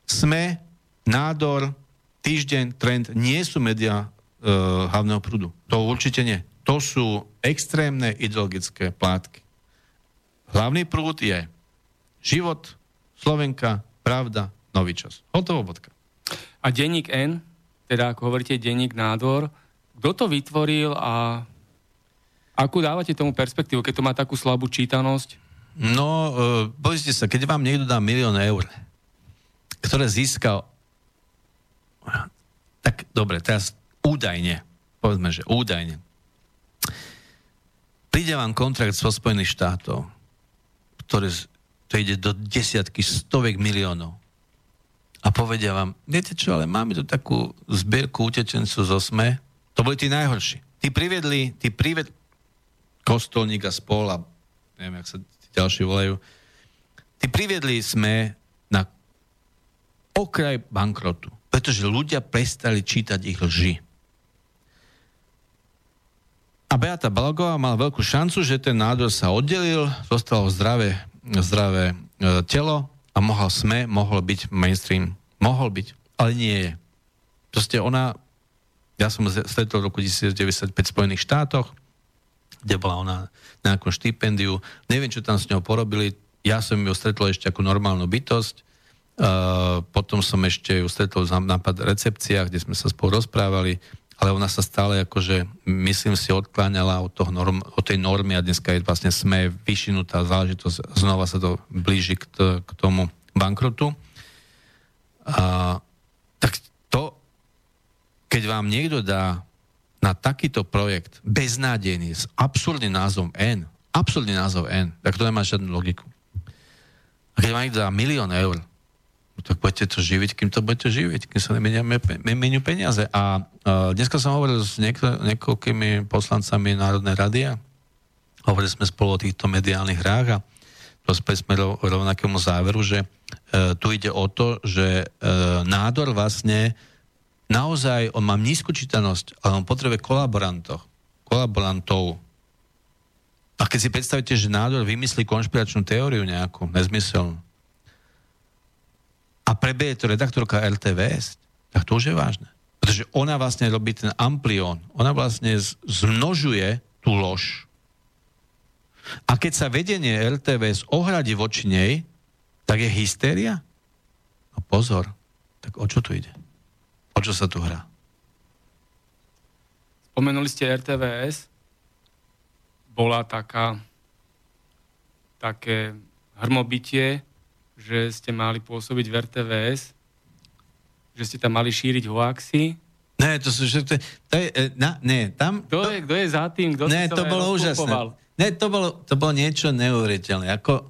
Sme, nádor, týždeň, trend, nie sú médiá e, hlavného prúdu. To určite nie. To sú extrémne ideologické plátky. Hlavný prúd je život, Slovenka, pravda, nový čas. Hotovo bodka. A denník N, teda ako hovoríte, denník nádor, kto to vytvoril a akú dávate tomu perspektívu, keď to má takú slabú čítanosť? No, uh, povedzte sa, keď vám niekto dá milión eur, ktoré získal, tak dobre, teraz údajne, povedzme, že údajne, príde vám kontrakt zo Spojených štátov, ktoré to ide do desiatky, stovek miliónov. A povedia vám, viete čo, ale máme tu takú zbierku utečencov zo SME, to boli tí najhorší. Tí privedli, tí prived kostolník a spol a neviem, jak sa ďalší volajú. Tí priviedli sme na okraj bankrotu, pretože ľudia prestali čítať ich lži. A Beata Balagová mala veľkú šancu, že ten nádor sa oddelil, zostalo zdravé, zdravé e, telo a mohol sme, mohol byť mainstream. Mohol byť, ale nie je. Proste ona, ja som stretol v roku 1995 v Spojených štátoch, kde bola ona na nejakom štipendiu. Neviem, čo tam s ňou porobili. Ja som ju stretol ešte ako normálnu bytosť. Uh, potom som ešte ju stretol na recepciách, kde sme sa spolu rozprávali ale ona sa stále akože, myslím si, odkláňala od, toho norm, od tej normy a dneska je vlastne sme vyšinutá záležitosť, znova sa to blíži k, t- k tomu bankrotu. A, tak to, keď vám niekto dá na takýto projekt beznádejný s absurdným názvom N, absurdný názov N, tak to nemá žiadnu logiku. A keď vám niekto dá milión eur, tak budete to živiť, kým to budete živiť, kým sa nemeniu peniaze. A uh, dneska som hovoril s nieko, niekoľkými poslancami Národnej rady a hovorili sme spolu o týchto mediálnych hrách a dospeli sme rov, rovnakému záveru, že uh, tu ide o to, že uh, nádor vlastne naozaj, on má nízku čítanosť, ale on potrebuje kolaborantov. Kolaborantov. A keď si predstavíte, že nádor vymyslí konšpiračnú teóriu nejakú, nezmyselnú, a prebeje to redaktorka RTVS, tak to už je vážne. Pretože ona vlastne robí ten amplión, ona vlastne zmnožuje tú lož. A keď sa vedenie RTVS ohradí voči nej, tak je hystéria? No pozor, tak o čo tu ide? O čo sa tu hrá? Spomenuli ste RTVS. Bola taká také hrmobitie že ste mali pôsobiť v RTVS, že ste tam mali šíriť hoaxy. Ne, to sú, že to, je, e, na, ne, tam... Kto, to, je, kto je za tým? Kto ne, to bolo úžasné. Ne, to bolo, to bolo niečo neuveriteľné. Ako,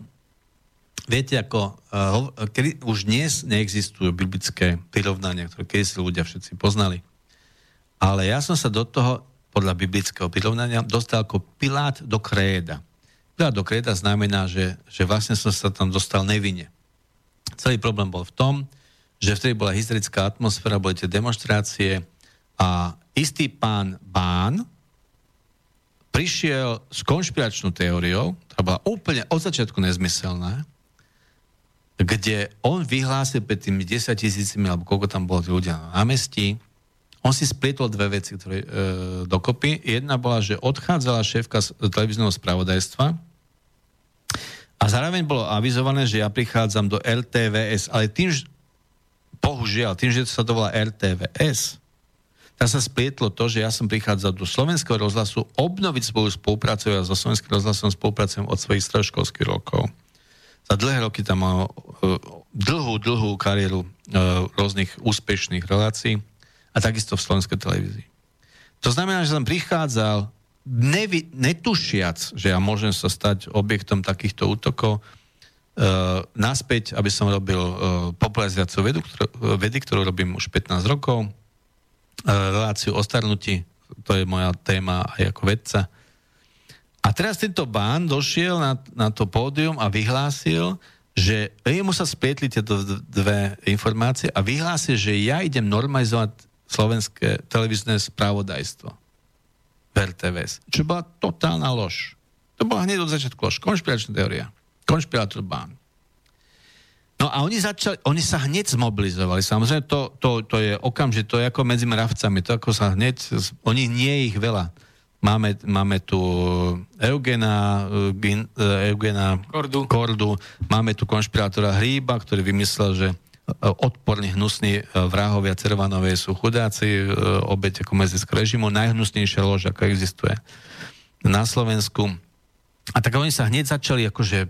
viete, ako, uh, kedy, už dnes neexistujú biblické prirovnania, ktoré kedy si ľudia všetci poznali. Ale ja som sa do toho, podľa biblického prirovnania, dostal ako Pilát do kréda. Pilát do kréda znamená, že, že vlastne som sa tam dostal nevine. Celý problém bol v tom, že vtedy bola historická atmosféra, boli tie demonstrácie a istý pán Bán prišiel s konšpiračnou teóriou, ktorá bola úplne od začiatku nezmyselná, kde on vyhlásil pred tými 10 tisícimi, alebo koľko tam bolo ľudia na námestí, on si splietol dve veci ktoré, e, dokopy. Jedna bola, že odchádzala šéfka televízneho spravodajstva, a zároveň bolo avizované, že ja prichádzam do RTVS, ale tým, bohužiaľ, tým, že sa to volá RTVS, tak sa splietlo to, že ja som prichádzal do slovenského rozhlasu obnoviť svoju spoluprácu. Ja so slovenským rozhlasom spolupracujem od svojich stredoškolských rokov. Za dlhé roky tam mám uh, dlhú, dlhú kariéru uh, rôznych úspešných relácií a takisto v slovenskej televízii. To znamená, že som prichádzal nevy, netušiac, že ja môžem sa stať objektom takýchto útokov, uh, naspäť, aby som robil uh, popularizáciu vedu, ktorú, vedy, ktorú robím už 15 rokov, uh, reláciu o starnutí, to je moja téma aj ako vedca. A teraz tento bán došiel na, na to pódium a vyhlásil, že jemu sa splietli tieto dve informácie a vyhlásil, že ja idem normalizovať slovenské televízne spravodajstvo. RTVS, čo bola totálna lož. To bola hneď od začiatku lož. Konšpiračná teória. Konšpirátor bán. No a oni, začali, oni sa hneď zmobilizovali. Samozrejme, to, to, to je okamžite, to je ako medzi mravcami. To ako sa hneď, oni nie je ich veľa. Máme, máme tu Eugena, Eugena Kordu. Kordu, máme tu konšpirátora Hríba, ktorý vymyslel, že odporní, hnusní e, vrahovia Cervanovej sú chudáci, e, obeť komunistického režimu, najhnusnejšia lož, ako existuje na Slovensku. A tak oni sa hneď začali akože e,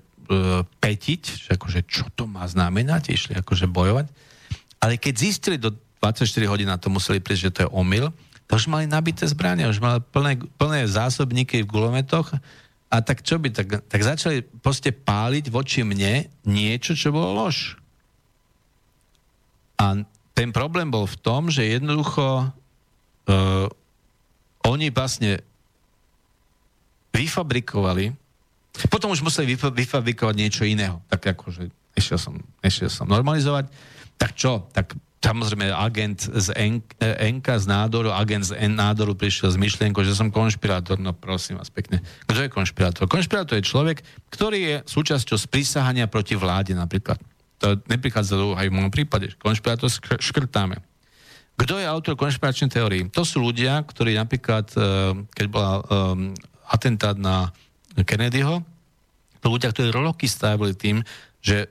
petiť, že akože čo to má znamenať, išli akože bojovať. Ale keď zistili do 24 hodín na to museli prísť, že to je omyl, to už mali nabité zbrania, už mali plné, plné zásobníky v gulometoch a tak čo by, tak, tak začali proste páliť voči mne niečo, čo bolo lož. A ten problém bol v tom, že jednoducho uh, oni vlastne vyfabrikovali, potom už museli vyfabrikovať niečo iného. Tak akože ešiel som, ešiel som normalizovať. Tak čo? Tak samozrejme agent z NK z nádoru, agent z N nádoru prišiel s myšlienkou, že som konšpirátor. No prosím vás pekne. Kto je konšpirátor? Konšpirátor je človek, ktorý je súčasťou sprísahania proti vláde napríklad. To neprichádza do aj v môjom prípade. Konšpirátor škrtáme. Kto je autor konšpiračnej teórii? To sú ľudia, ktorí napríklad, e, keď bola um, atentát na Kennedyho, to ľudia, ktorí roky stavili tým, že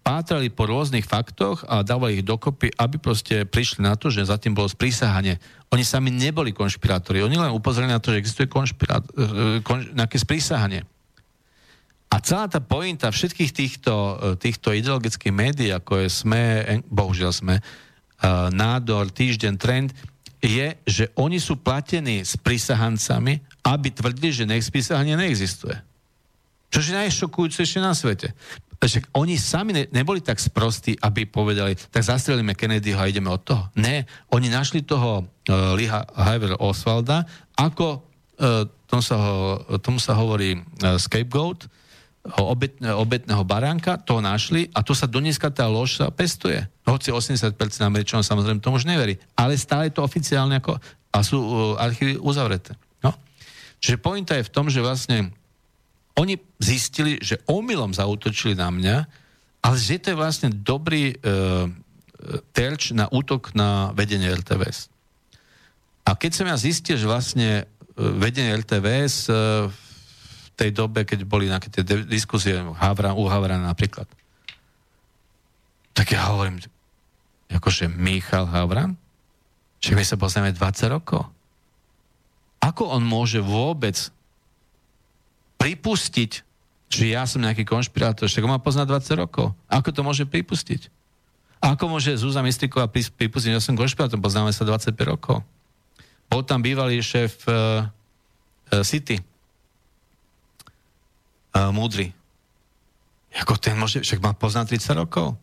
pátrali po rôznych faktoch a dávali ich dokopy, aby proste prišli na to, že za tým bolo sprísahanie. Oni sami neboli konšpirátori, oni len upozorili na to, že existuje konšpirát, konš, nejaké sprísahanie. A celá tá pointa všetkých týchto, e, týchto ideologických médií, ako je SME, bohužiaľ SME, e, Nádor, Týždeň, Trend, je, že oni sú platení s prísahancami, aby tvrdili, že nech neexistuje. Čo je najšokujúcejšie na svete. Takže oni sami ne, neboli tak sprostí, aby povedali, tak zastrelíme Kennedyho a ideme od toho. Ne, oni našli toho uh, Lee Harvey Oswalda ako, uh, tomu, sa ho, tomu sa hovorí uh, scapegoat, obet, obetného baránka, to našli a to sa dneska tá lož sa pestuje. Hoci 80% Američanov samozrejme tomu už neverí. Ale stále je to oficiálne ako, a sú uh, archívy uzavreté. No. Čiže pointa je v tom, že vlastne oni zistili, že omylom zautočili na mňa, ale že to je vlastne dobrý e, terč na útok na vedenie RTVS. A keď som ja zistil, že vlastne e, vedenie RTVS e, v tej dobe, keď boli nejaké tie diskusie Havra, u Havra napríklad, tak ja hovorím, akože Michal Havran? Však my sa poznáme 20 rokov. Ako on môže vôbec pripustiť, že ja som nejaký konšpirátor, však ho má poznať 20 rokov. Ako to môže pripustiť? Ako môže Zúza Mistriková pripustiť, že ja som konšpirátor, poznáme sa 25 rokov. Bol tam bývalý šéf uh, uh, City. Uh, múdry. Ako ten môže, však má poznať 30 rokov.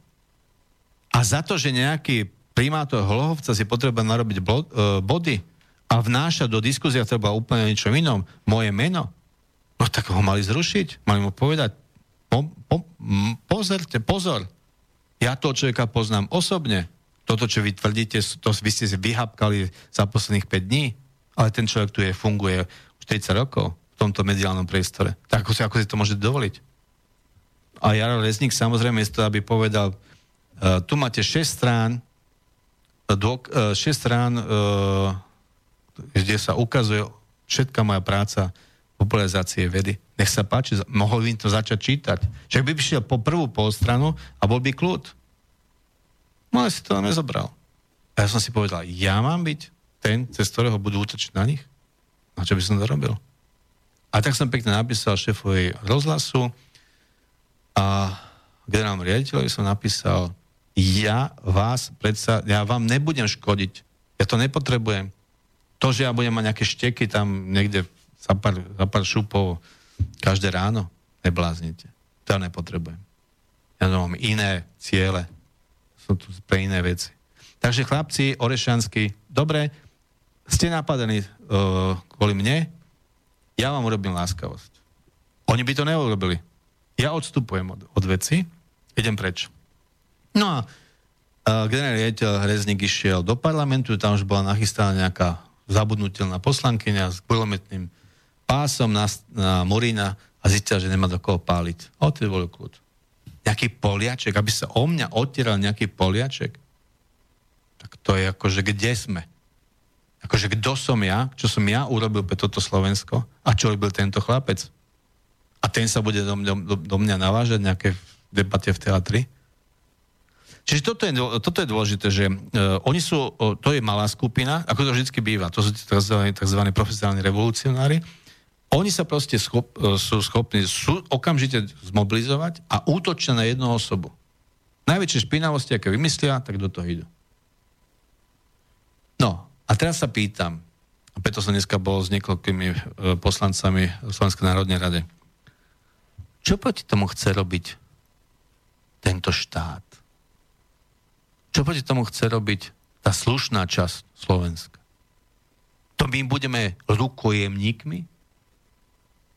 A za to, že nejaký primátor Hlohovca si potrebuje narobiť body a vnáša do diskuzia treba úplne niečo inom, moje meno, No tak ho mali zrušiť, mali mu povedať, po, po, pozerte, pozor, ja toho človeka poznám osobne, toto, čo vy tvrdíte, to vy ste si vyhapkali za posledných 5 dní, ale ten človek tu je, funguje už 30 rokov v tomto mediálnom priestore. Tak ako si, ako si to môže dovoliť? A Jaro Lesník samozrejme je to, aby povedal, uh, tu máte 6 strán, dôk, uh, 6 strán, uh, kde sa ukazuje všetká moja práca popularizácie vedy. Nech sa páči, mohol by to začať čítať. Však by prišiel po prvú polstranu a bol by kľud. No ale si to nezobral. A ja som si povedal, ja mám byť ten, cez ktorého budú útočiť na nich? A čo by som to robil? A tak som pekne napísal šéfovi rozhlasu a generálnom riaditeľovi som napísal, ja vás predsa, ja vám nebudem škodiť. Ja to nepotrebujem. To, že ja budem mať nejaké šteky tam niekde za pár, za pár šupov každé ráno, nebláznite. To ja nepotrebujem. Ja mám iné ciele. Sú tu pre iné veci. Takže chlapci, Orešansky, dobre, ste napadení uh, kvôli mne, ja vám urobím láskavosť. Oni by to neurobili. Ja odstupujem od, od veci, idem preč. No a uh, generálny riaditeľ Rezník išiel do parlamentu, tam už bola nachystaná nejaká zabudnutelná poslankyňa s kulometným pásom na, na Morína a zistil, že nemá do koho páliť. A odtedy bol kľud. Nejaký poliaček, aby sa o mňa odtieral nejaký poliaček, tak to je akože kde sme? Akože kto som ja, čo som ja urobil pre toto Slovensko a čo robil tento chlapec? A ten sa bude do, do, do mňa navážať nejaké debate v teatri? Čiže toto je, toto je dôležité, že uh, oni sú, uh, to je malá skupina, ako to vždy býva, to sú tzv. tzv. profesionálni revolucionári, oni sa proste schop, e, sú schopní sú okamžite zmobilizovať a útočia na jednu osobu. Najväčšie špinavosti, aké vymyslia, tak do toho idú. No, a teraz sa pýtam, a preto som dneska bol s niekoľkými e, poslancami Slovenskej národnej rade. Čo proti tomu chce robiť tento štát? Čo proti tomu chce robiť tá slušná časť Slovenska? To my budeme rukojemníkmi?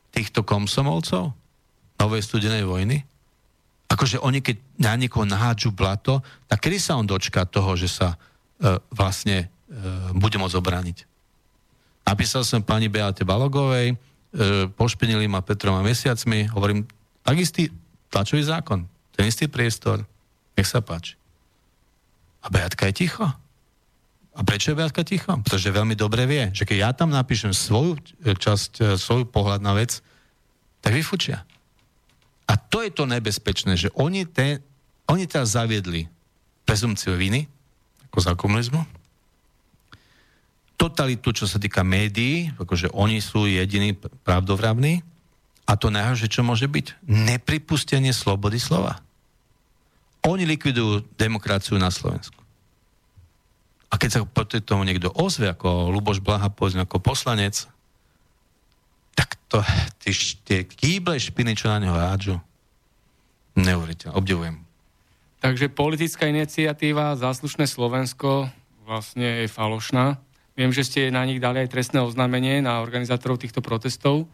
týchto komsomolcov novej studenej vojny? Akože oni, keď na niekoho nahádžu blato, tak kedy sa on dočká toho, že sa e, vlastne bude môcť obrániť? Napísal som pani Beate Balogovej, e, pošpenili ma Petrom a mesiacmi, hovorím, tak istý tlačový zákon, ten istý priestor, Nech sa páči. A Beatka je ticho. A prečo je Beatka ticho? Pretože veľmi dobre vie, že keď ja tam napíšem svoju časť, e, svoj pohľad na vec, tak vyfučia. A to je to nebezpečné, že oni, te, oni teraz zaviedli prezumciu viny, ako za komunizmu, totalitu, čo sa týka médií, akože oni sú jediní pravdovravní, a to najhoršie, čo môže byť? Nepripustenie slobody slova. Oni likvidujú demokraciu na Slovensku. A keď sa proti tomu niekto ozve, ako Luboš Blaha, povedzme, ako poslanec, tak to, tie, kýble špiny, čo na neho hádžu, neuveriteľne, obdivujem. Takže politická iniciatíva Záslušné Slovensko vlastne je falošná. Viem, že ste na nich dali aj trestné oznámenie na organizátorov týchto protestov.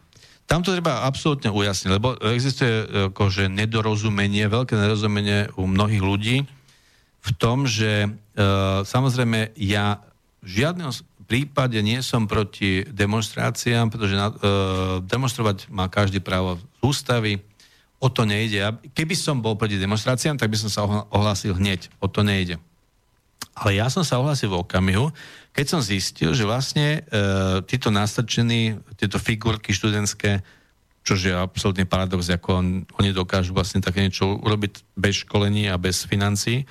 Tam to treba absolútne ujasniť, lebo existuje akože nedorozumenie, veľké nedorozumenie u mnohých ľudí v tom, že e, samozrejme ja v žiadnom prípade nie som proti demonstráciám, pretože na, e, demonstrovať má každý právo z ústavy, o to nejde. Keby som bol proti demonstráciám, tak by som sa ohlásil hneď. O to nejde. Ale ja som sa ohlásil v okamihu, keď som zistil, že vlastne e, títo nastrčení, tieto figurky študentské, čo je absolútne paradox, ako on, oni dokážu vlastne také niečo urobiť bez školení a bez financií,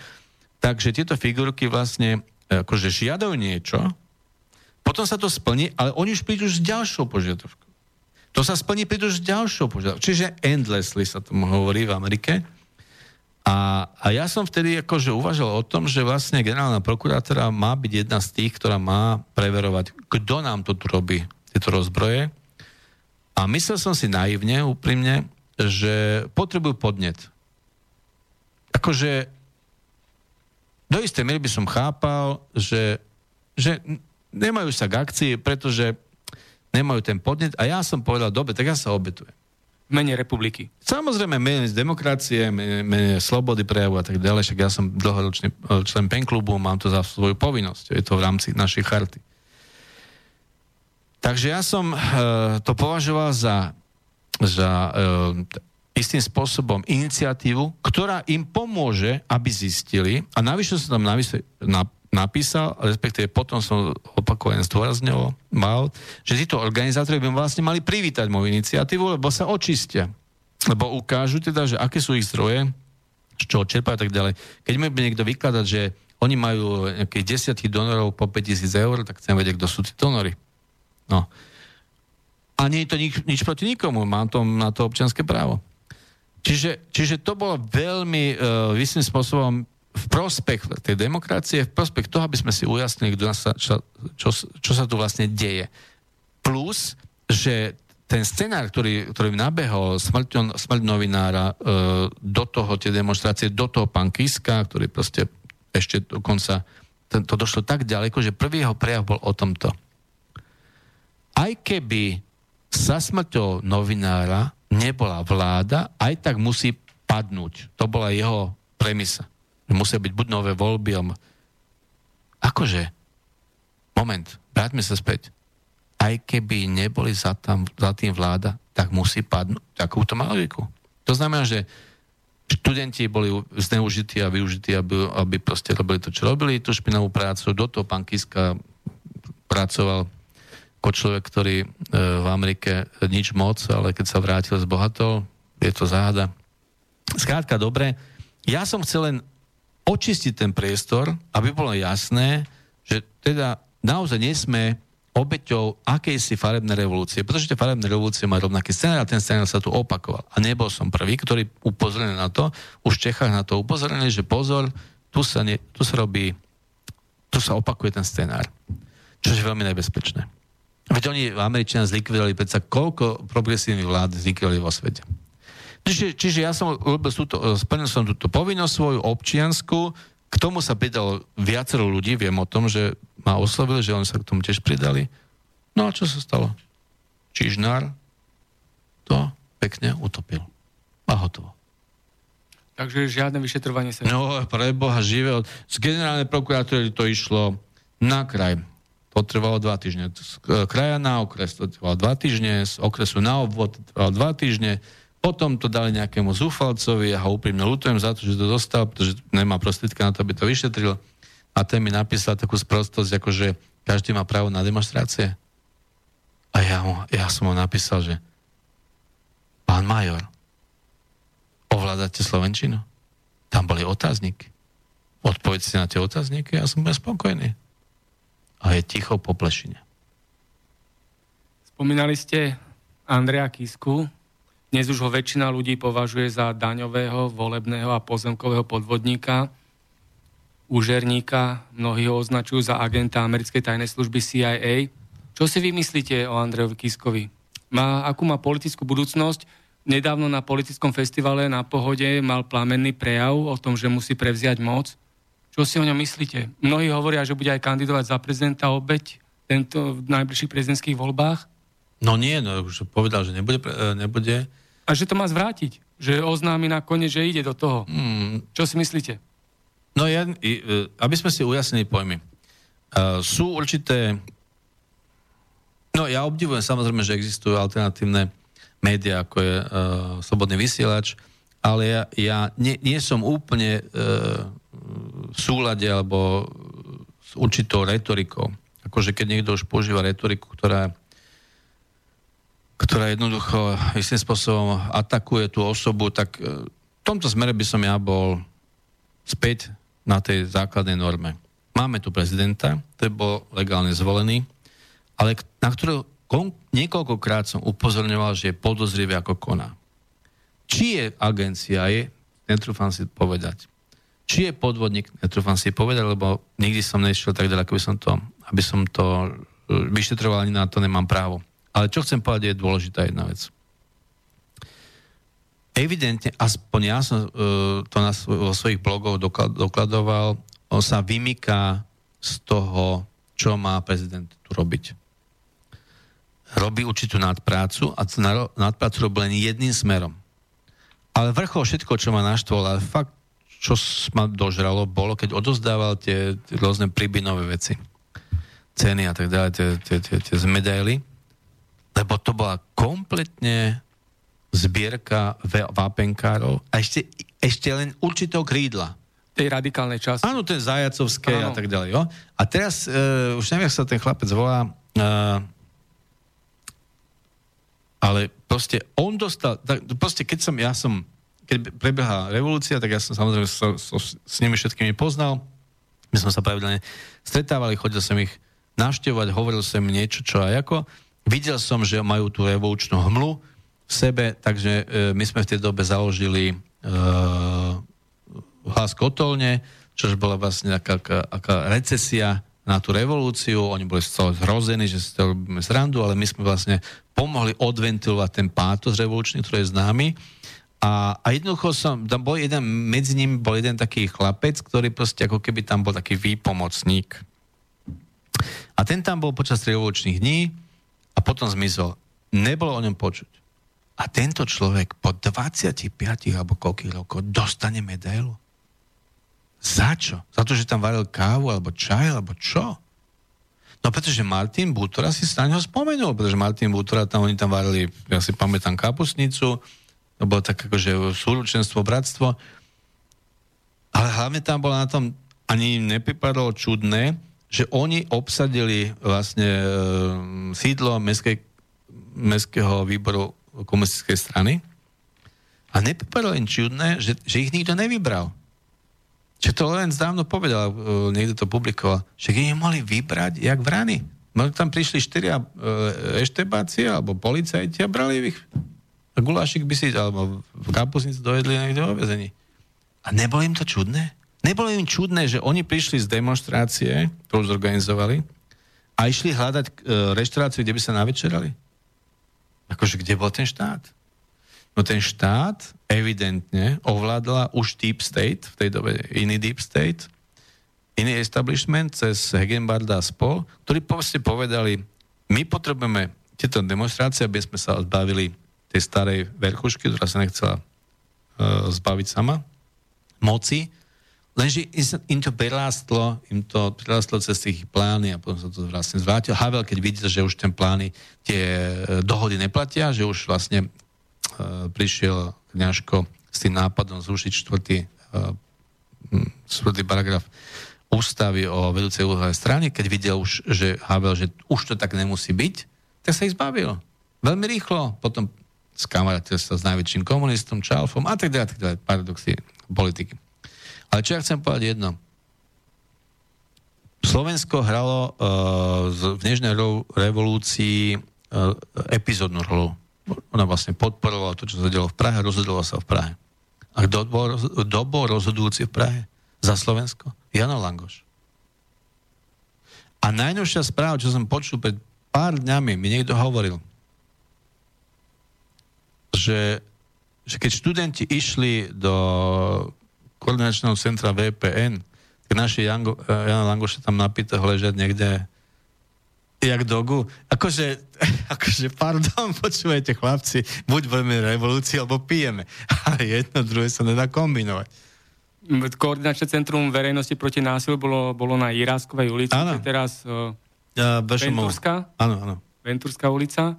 takže tieto figurky vlastne e, akože žiadajú niečo, potom sa to splní, ale oni už prídu s ďalšou požiadavkou. To sa splní, prídu s ďalšou požiadavkou. Čiže endlessly sa tomu hovorí v Amerike. A, a ja som vtedy akože uvažoval o tom, že vlastne generálna prokurátora má byť jedna z tých, ktorá má preverovať, kto nám to tu robí, tieto rozbroje. A myslel som si naivne, úprimne, že potrebujú podnet. Akože do istej miery by som chápal, že, že nemajú sa k akcii, pretože nemajú ten podnet a ja som povedal, dobre, tak ja sa obetujem mene republiky. Samozrejme, mene demokracie, mene, mene slobody prejavu a tak ďalej, však ja som dlhoročný eh, člen PEN klubu, mám to za svoju povinnosť, je to v rámci našej charty. Takže ja som uh, to považoval za, za uh, istým spôsobom iniciatívu, ktorá im pomôže, aby zistili, a navyše som tam navyše, na, napísal, respektíve potom som opakovane zdôrazňoval, mal, že títo organizátori by vlastne mali privítať moju iniciatívu, lebo sa očistia. Lebo ukážu teda, že aké sú ich zdroje, z čoho čerpajú a tak ďalej. Keď mi niekto vykladať, že oni majú nejakých desiatých donorov po 5000 eur, tak chcem vedieť, kto sú tí donory. No. A nie je to nič, nič proti nikomu, mám to, na to občianské právo. Čiže, čiže to bolo veľmi uh, istým spôsobom v prospech tej demokracie, v prospech toho, aby sme si ujasnili, kto sa, čo, čo, čo sa tu vlastne deje. Plus, že ten scenár, ktorý, ktorý nabehol smrť, smrť novinára e, do toho, tie demonstrácie, do toho pán Kiska, ktorý proste ešte dokonca ten, to došlo tak ďaleko, že prvý jeho prejav bol o tomto. Aj keby sa smrťou novinára nebola vláda, aj tak musí padnúť. To bola jeho premisa. Musia byť buď nové voľby, alebo... Akože? Moment, vráťme sa späť. Aj keby neboli za, tam, za tým vláda, tak musí padnúť. Takú to má logiku. To znamená, že študenti boli zneužití a využití, aby, aby proste robili to, čo robili, tú špinavú prácu. Do toho pán Kiska pracoval ako človek, ktorý e, v Amerike nič moc, ale keď sa vrátil, zbohatol. Je to záhada. Skrátka, dobre. Ja som chcel len očistiť ten priestor, aby bolo jasné, že teda naozaj nie sme obeťou akejsi farebnej revolúcie, pretože tie farebné revolúcie majú rovnaký scenár a ten scenár sa tu opakoval. A nebol som prvý, ktorý upozornil na to, už v Čechách na to upozornili, že pozor, tu sa, ne, tu sa robí, tu sa opakuje ten scenár. Čo je veľmi nebezpečné. Veď oni Američania zlikvidovali predsa koľko progresívnych vlád zlikvidovali vo svete. Čiže, čiže ja som urobil túto, e, splnil som túto povinnosť svoju občiansku, k tomu sa pridalo viacero ľudí, viem o tom, že ma oslovili, že oni sa k tomu tiež pridali. No a čo sa stalo? Čižnár to pekne utopil. A hotovo. Takže žiadne vyšetrovanie sa... No, pre Boha živé. Z generálnej prokuratúry to išlo na kraj. To trvalo dva týždne. Z kraja na okres to trvalo dva týždne, z okresu na obvod to trvalo dva týždne, Potom to dali nejakému zúfalcovi, ja ho úprimne lutujem za to, že to dostal, pretože nemá prostriedka na to, aby to vyšetril. A ten mi napísal takú sprostosť, ako že každý má právo na demonstrácie. A ja, mu, ja som mu napísal, že pán major, ovládate Slovenčinu? Tam boli otázniky. Odpovedzte na tie otázniky, ja som bol spokojný. A je ticho po plešine. Spomínali ste Andrea Kisku. Dnes už ho väčšina ľudí považuje za daňového, volebného a pozemkového podvodníka úžerníka, mnohí ho označujú za agenta americkej tajnej služby CIA. Čo si vymyslíte o Andrejovi Kiskovi? Má, akú má politickú budúcnosť? Nedávno na politickom festivale na Pohode mal plamenný prejav o tom, že musí prevziať moc. Čo si o ňom myslíte? Mnohí hovoria, že bude aj kandidovať za prezidenta obeď tento v najbližších prezidentských voľbách. No nie, no už povedal, že nebude, e, nebude. A že to má zvrátiť. Že oznámi nakoniec, že ide do toho. Hmm. Čo si myslíte? No ja, e, aby sme si ujasnili pojmy. Uh, sú určité... No ja obdivujem samozrejme, že existujú alternatívne médiá, ako je uh, Slobodný vysielač, ale ja, ja nie, nie som úplne uh, v súlade alebo s určitou retorikou. Akože keď niekto už používa retoriku, ktorá ktorá jednoducho istým spôsobom atakuje tú osobu, tak v tomto smere by som ja bol späť na tej základnej norme. Máme tu prezidenta, ktorý bol legálne zvolený, ale na ktorého niekoľkokrát som upozorňoval, že je podozrivý ako koná. Či je agencia, je, netrúfam si povedať. Či je podvodník, netrúfam si povedať, lebo nikdy som nešiel tak ďaleko, aby som to, aby som to e, vyšetroval, ani na to nemám právo. Ale čo chcem povedať, je dôležitá jedna vec evidentne, aspoň ja som uh, to na vo svojich blogoch doklad, dokladoval, on sa vymyká z toho, čo má prezident tu robiť. Robí určitú nadprácu a nadprácu robí len jedným smerom. Ale vrchol všetko, čo ma naštvol, ale fakt, čo ma dožralo, bolo, keď odozdával tie, tie rôzne príbinové veci. Ceny a tak ďalej, tie, tie, tie, tie z medaily. Lebo to bola kompletne zbierka vápenkárov a ešte, ešte len určitého krídla. Tej radikálnej časti. Áno, ten Zajacovské a tak ďalej. Jo? A teraz, uh, už neviem, sa ten chlapec volá, uh, ale proste on dostal, tak, proste keď som, ja som, keď prebehla revolúcia, tak ja som samozrejme so, so, s nimi všetkými poznal, my sme sa pravidelne stretávali, chodil som ich navštevovať, hovoril som im niečo, čo aj ako. Videl som, že majú tú revolučnú hmlu, v sebe, takže e, my sme v tej dobe založili e, hlas kotolne, čož bola vlastne aká, aká, aká recesia na tú revolúciu, oni boli toho zhrození, že si to robíme srandu, ale my sme vlastne pomohli odventilovať ten pátos revolučný, ktorý je známy. A, a jednoducho som, tam bol jeden, medzi nimi bol jeden taký chlapec, ktorý proste ako keby tam bol taký výpomocník. A ten tam bol počas revolučných dní a potom zmizol. Nebolo o ňom počuť. A tento človek po 25 alebo koľkých rokov dostane medailu? Za čo? Za to, že tam varil kávu, alebo čaj, alebo čo? No pretože Martin Bútora si na neho spomenul, pretože Martin Bútora tam, oni tam varili, ja si pamätám, kapusnicu, to bolo tak akože súručenstvo, bratstvo, ale hlavne tam bolo na tom, ani nepripadalo čudné, že oni obsadili vlastne e, sídlo mestskej, mestského výboru komunistickej strany a nepripadalo im čudné, že, že ich nikto nevybral. Čo to len dávno povedal, uh, niekto to publikoval, že ich mohli vybrať jak vrany. No tam prišli štyria uh, eštebácie alebo policajti a brali ich. A gulášik by si, alebo v kapusnici dojedli niekde vo vezení. A nebolo im to čudné? Nebolo im čudné, že oni prišli z demonstrácie, ktorú zorganizovali, a išli hľadať uh, reštauráciu, kde by sa navečerali? Akože kde bol ten štát? No ten štát evidentne ovládala už Deep State, v tej dobe iný Deep State, iný establishment cez Hegenbarda a spol, ktorí proste povedali, my potrebujeme tieto demonstrácie, aby sme sa zbavili tej starej verchušky, ktorá sa nechcela uh, zbaviť sama, moci, Lenže im to prerástlo, im to prerástlo cez tých plány a potom sa to vlastne zvrátil. Havel, keď vidíte, že už ten plány, tie e, dohody neplatia, že už vlastne prišiel kňažko s tým nápadom zrušiť štvrtý, štvrtý paragraf ústavy o vedúcej úlohej strane, keď videl už, že Havel, že už to tak nemusí byť, tak sa ich zbavil. Veľmi rýchlo. Potom skamarátil sa s najväčším komunistom, Čalfom a tak ďalej, tak ďalej, paradoxy politiky. Ale čo ja chcem povedať jedno. Slovensko hralo uh, v Nežnej revolúcii uh, epizódnu rolu. Ona vlastne podporovala to, čo sa dialo v Prahe, rozhodovalo sa v Prahe. A kto bol, kto bol rozhodujúci v Prahe za Slovensko? Jano Langoš. A najnovšia správa, čo som počul pred pár dňami, mi niekto hovoril, že, že keď študenti išli do koordinačného centra VPN, tak naši Jango, Jana Langoša tam napýta ležať niekde jak dogu. Akože, akože, pardon, počúvajte chlapci, buď budeme revolúcii, alebo pijeme. Ale jedno, druhé sa nedá kombinovať. Koordinačné centrum verejnosti proti násilu bolo, bolo na Iráskovej ulici, ano. teraz uh, ja, Venturská. Áno, áno. Venturská ulica.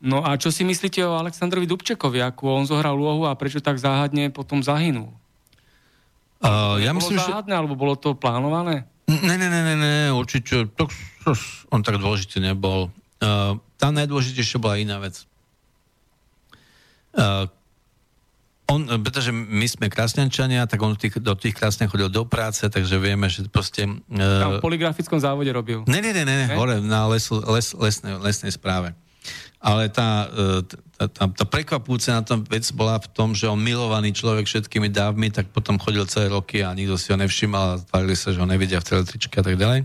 No a čo si myslíte o Aleksandrovi Dubčekovi, ako on zohral úlohu a prečo tak záhadne potom zahynul? Uh, ja bolo myslím, záhadné, že... alebo bolo to plánované? Ne, ne, ne, ne, ne určite. To, on tak dôležitý nebol. Uh, tá najdôležitejšia bola iná vec. Uh, on, pretože my sme krásňančania, tak on tých, do tých krásne chodil do práce, takže vieme, že proste... Uh, Tam v poligrafickom závode robil. Ne, ne, ne, ne, ne? hore na les, les, lesnej, lesnej správe. Ale tá, e, tá, tá, tá prekvapujúca na tom vec bola v tom, že on milovaný človek všetkými dávmi, tak potom chodil celé roky a nikto si ho nevšimal a tvárili sa, že ho nevidia v teletričke a tak ďalej.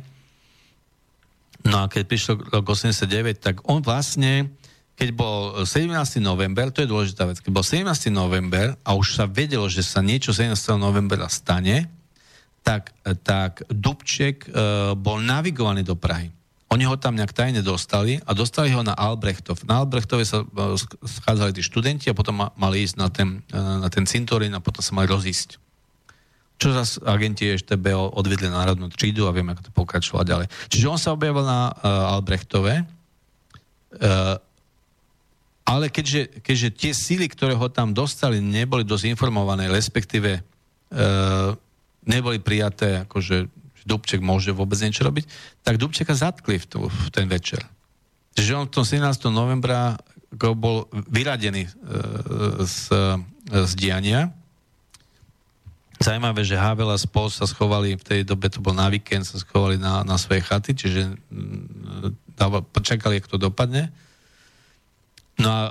No a keď prišlo rok 89, tak on vlastne, keď bol 17. november, to je dôležitá vec, keď bol 17. november a už sa vedelo, že sa niečo 17. novembra stane, tak, tak Dubček uh, bol navigovaný do Prahy. Oni ho tam nejak tajne dostali a dostali ho na Albrechtov. Na Albrechtove sa e, schádzali tí študenti a potom mali ísť na ten, e, na ten cintorín a potom sa mali rozísť. Čo zase agenti EŠTB odvedli na národnú třídu a vieme, ako to pokračovalo ďalej. Čiže on sa objavil na uh, Albrechtove, uh, ale keďže, keďže tie síly, ktoré ho tam dostali, neboli dosť informované, respektíve uh, neboli prijaté akože Dubček môže vôbec niečo robiť, tak Dubčeka zatkli v, tu, v ten večer. Čiže on v tom 17. novembra bol vyradený e, z, z diania. Zajímavé, že Havel a spol sa schovali, v tej dobe to bol na víkend, sa schovali na, na svoje chaty, čiže dával, počakali, ako to dopadne. No a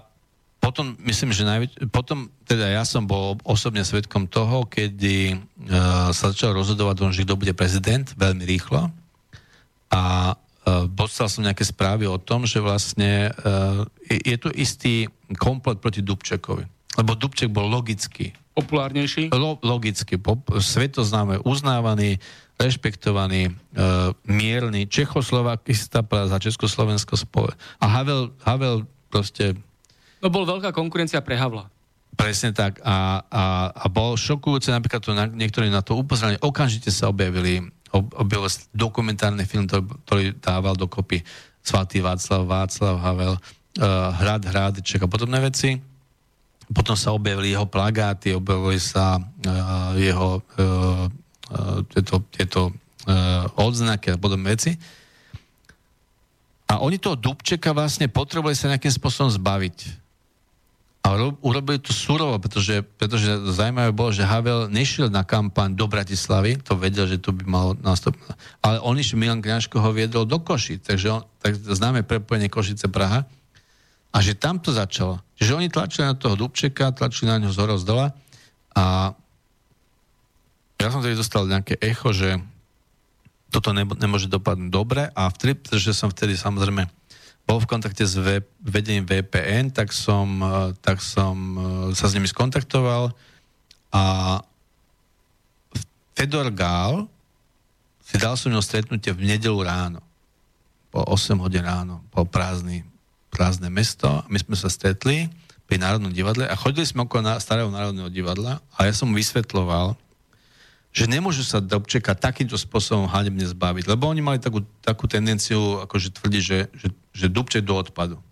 potom, myslím, že najväč... potom, teda ja som bol osobne svetkom toho, kedy uh, sa začal rozhodovať, že kto bude prezident veľmi rýchlo a uh, dostal som nejaké správy o tom, že vlastne uh, je, je tu istý komplet proti Dubčekovi. Lebo Dubček bol logický. Populárnejší? Lo, logicky. Pop, svetoznáme, uznávaný, rešpektovaný, uh, mierny, Čechoslovakista za Československo spole. A Havel, Havel proste No bol veľká konkurencia pre Havla. Presne tak. A, a, a bol šokujúce, napríklad to na, niektorí na to upozorili, okamžite sa objavili, ob, objavil dokumentárny film, ktorý, dával dokopy svatý Václav, Václav Havel, uh, Hrad Hrádeček a podobné veci. Potom sa objavili jeho plagáty, objavili sa uh, jeho uh, tieto, tieto uh, odznaky a podobné veci. A oni toho Dubčeka vlastne potrebovali sa nejakým spôsobom zbaviť a urobili to surovo, pretože, pretože zaujímavé bolo, že Havel nešiel na kampaň do Bratislavy, to vedel, že to by malo nastupiť, ale on išiel, Milan Kňažko ho viedol do Košic, takže on, tak známe prepojenie Košice Praha, a že tam to začalo. Čiže oni tlačili na toho Dubčeka, tlačili na ňo z hora, z dola. A ja som tedy dostal nejaké echo, že toto nemôže dopadnúť dobre. A vtedy, pretože som vtedy samozrejme bol v kontakte s v, vedením VPN, tak som, e, tak som e, sa s nimi skontaktoval a Fedor Gál si dal som ňou stretnutie v nedelu ráno. Po 8 hodín ráno, po prázdny, prázdne mesto. My sme sa stretli pri Národnom divadle a chodili sme okolo starého Národného divadla a ja som vysvetloval, že nemôžu sa Dobčeka takýmto spôsobom hanebne zbaviť, lebo oni mali takú, takú tendenciu akože tvrdiť, že, že, že Dubček do odpadu.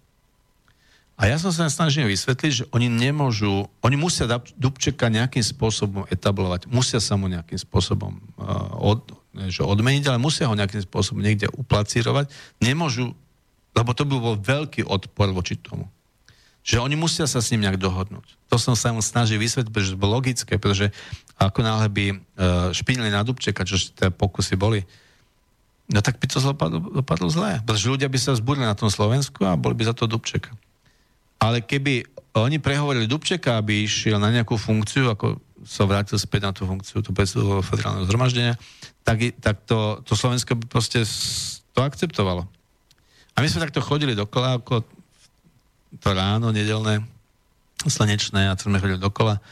A ja som sa snažil vysvetliť, že oni nemôžu, oni musia Dubčeka nejakým spôsobom etablovať, musia sa mu nejakým spôsobom uh, od, že odmeniť, ale musia ho nejakým spôsobom niekde uplacírovať. Nemôžu, lebo to by bol veľký odpor voči tomu. Že oni musia sa s ním nejak dohodnúť. To som sa mu snažil vysvetliť, pretože to bolo logické, pretože ako náhle by uh, špinili na Dubčeka, čo tie pokusy boli, no tak by to dopadlo, dopadlo zlé. Pretože ľudia by sa vzbudili na tom Slovensku a boli by za to Dubčeka. Ale keby oni prehovorili Dubčeka, aby išiel na nejakú funkciu, ako sa vrátil späť na tú funkciu, tú federálneho zhromaždenia, tak, tak to, to Slovensko by proste to akceptovalo. A my sme takto chodili dokola, ako to ráno, nedelné, slnečné, a sme chodili dokola,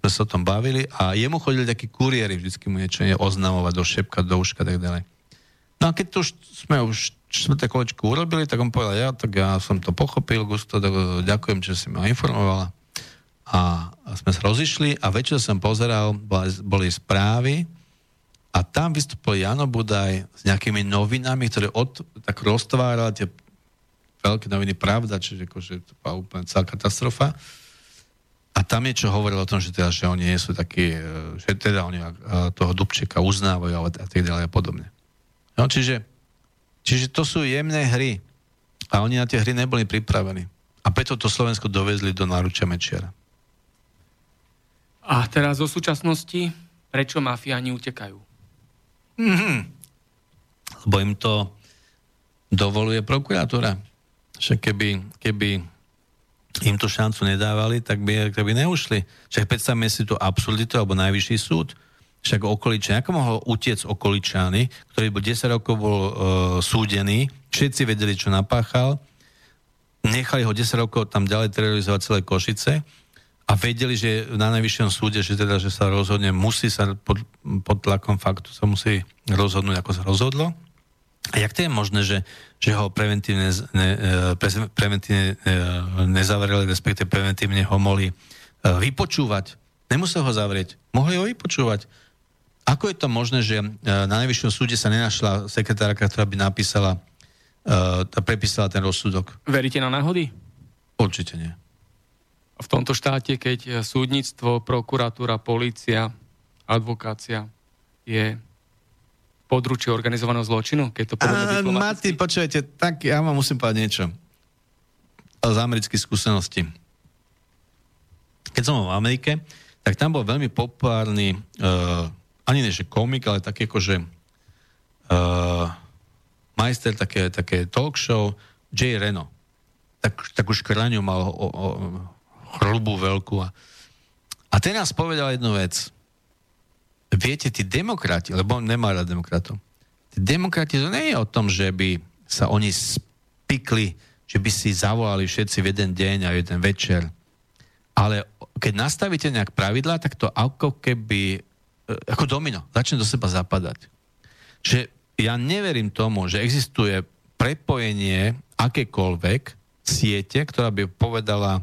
sme sa o tom bavili a jemu chodili takí kuriéri, vždycky mu niečo oznamovať, do šepka, do uška, tak ďalej. No a keď to už sme už sme to kolečku urobili, tak on povedal, ja, tak ja som to pochopil, Gusto, tak eh, ďakujem, že si ma informovala. A, a sme sa rozišli a večer som pozeral, boli, správy a tam vystúpil Jano Budaj s nejakými novinami, ktoré od, tak roztvárali tie veľké noviny Pravda, čiže akože to bola úplne celá katastrofa. A tam niečo hovoril o tom, že, teda, že oni nie sú takí, eh, že teda oni eh, toho Dubčeka uznávajú a tak ďalej a podobne. No, čiže Čiže to sú jemné hry. A oni na tie hry neboli pripravení. A preto to Slovensko dovezli do náručia Mečiara. A teraz o súčasnosti, prečo mafiáni utekajú? Mm-hmm. Lebo im to dovoluje prokuratúra. Však keby, keby im to šancu nedávali, tak by, tak by neušli. Však predstavme si to absurditu alebo najvyšší súd však okoličan, ako mohol utiec okoličany, ktorý bol 10 rokov bol uh, súdený, všetci vedeli, čo napáchal, nechali ho 10 rokov tam ďalej terorizovať celé Košice a vedeli, že na najvyššom súde, že teda, že sa rozhodne, musí sa pod, pod tlakom faktu sa musí rozhodnúť, ako sa rozhodlo. A jak to je možné, že, že ho preventívne, ne, e, pre, preventívne e, nezavreli, respektíve preventívne ho mohli vypočúvať? Nemusel ho zavrieť. Mohli ho vypočúvať. Ako je to možné, že e, na najvyššom súde sa nenašla sekretárka, ktorá by napísala, prepísala ten rozsudok? Veríte na náhody? Určite nie. V tomto štáte, keď súdnictvo, prokuratúra, polícia, advokácia je područie organizovaného zločinu, keď to povedať Mati, počujete, tak ja vám musím povedať niečo z amerických skúseností. Keď som v Amerike, tak tam bol veľmi populárny uh, ani ne, že komik, ale taký akože uh, majster také, také talk show Jay Reno. Tak, takú škraňu mal o, o, chrlbu veľkú. A, a ten nás povedal jednu vec. Viete, tí demokrati, lebo on nemá rád demokratov, tí demokrati to nie je o tom, že by sa oni spikli, že by si zavolali všetci v jeden deň a jeden večer. Ale keď nastavíte nejak pravidlá, tak to ako keby E, ako domino, začne do seba zapadať. Že ja neverím tomu, že existuje prepojenie akékoľvek siete, ktorá by povedala,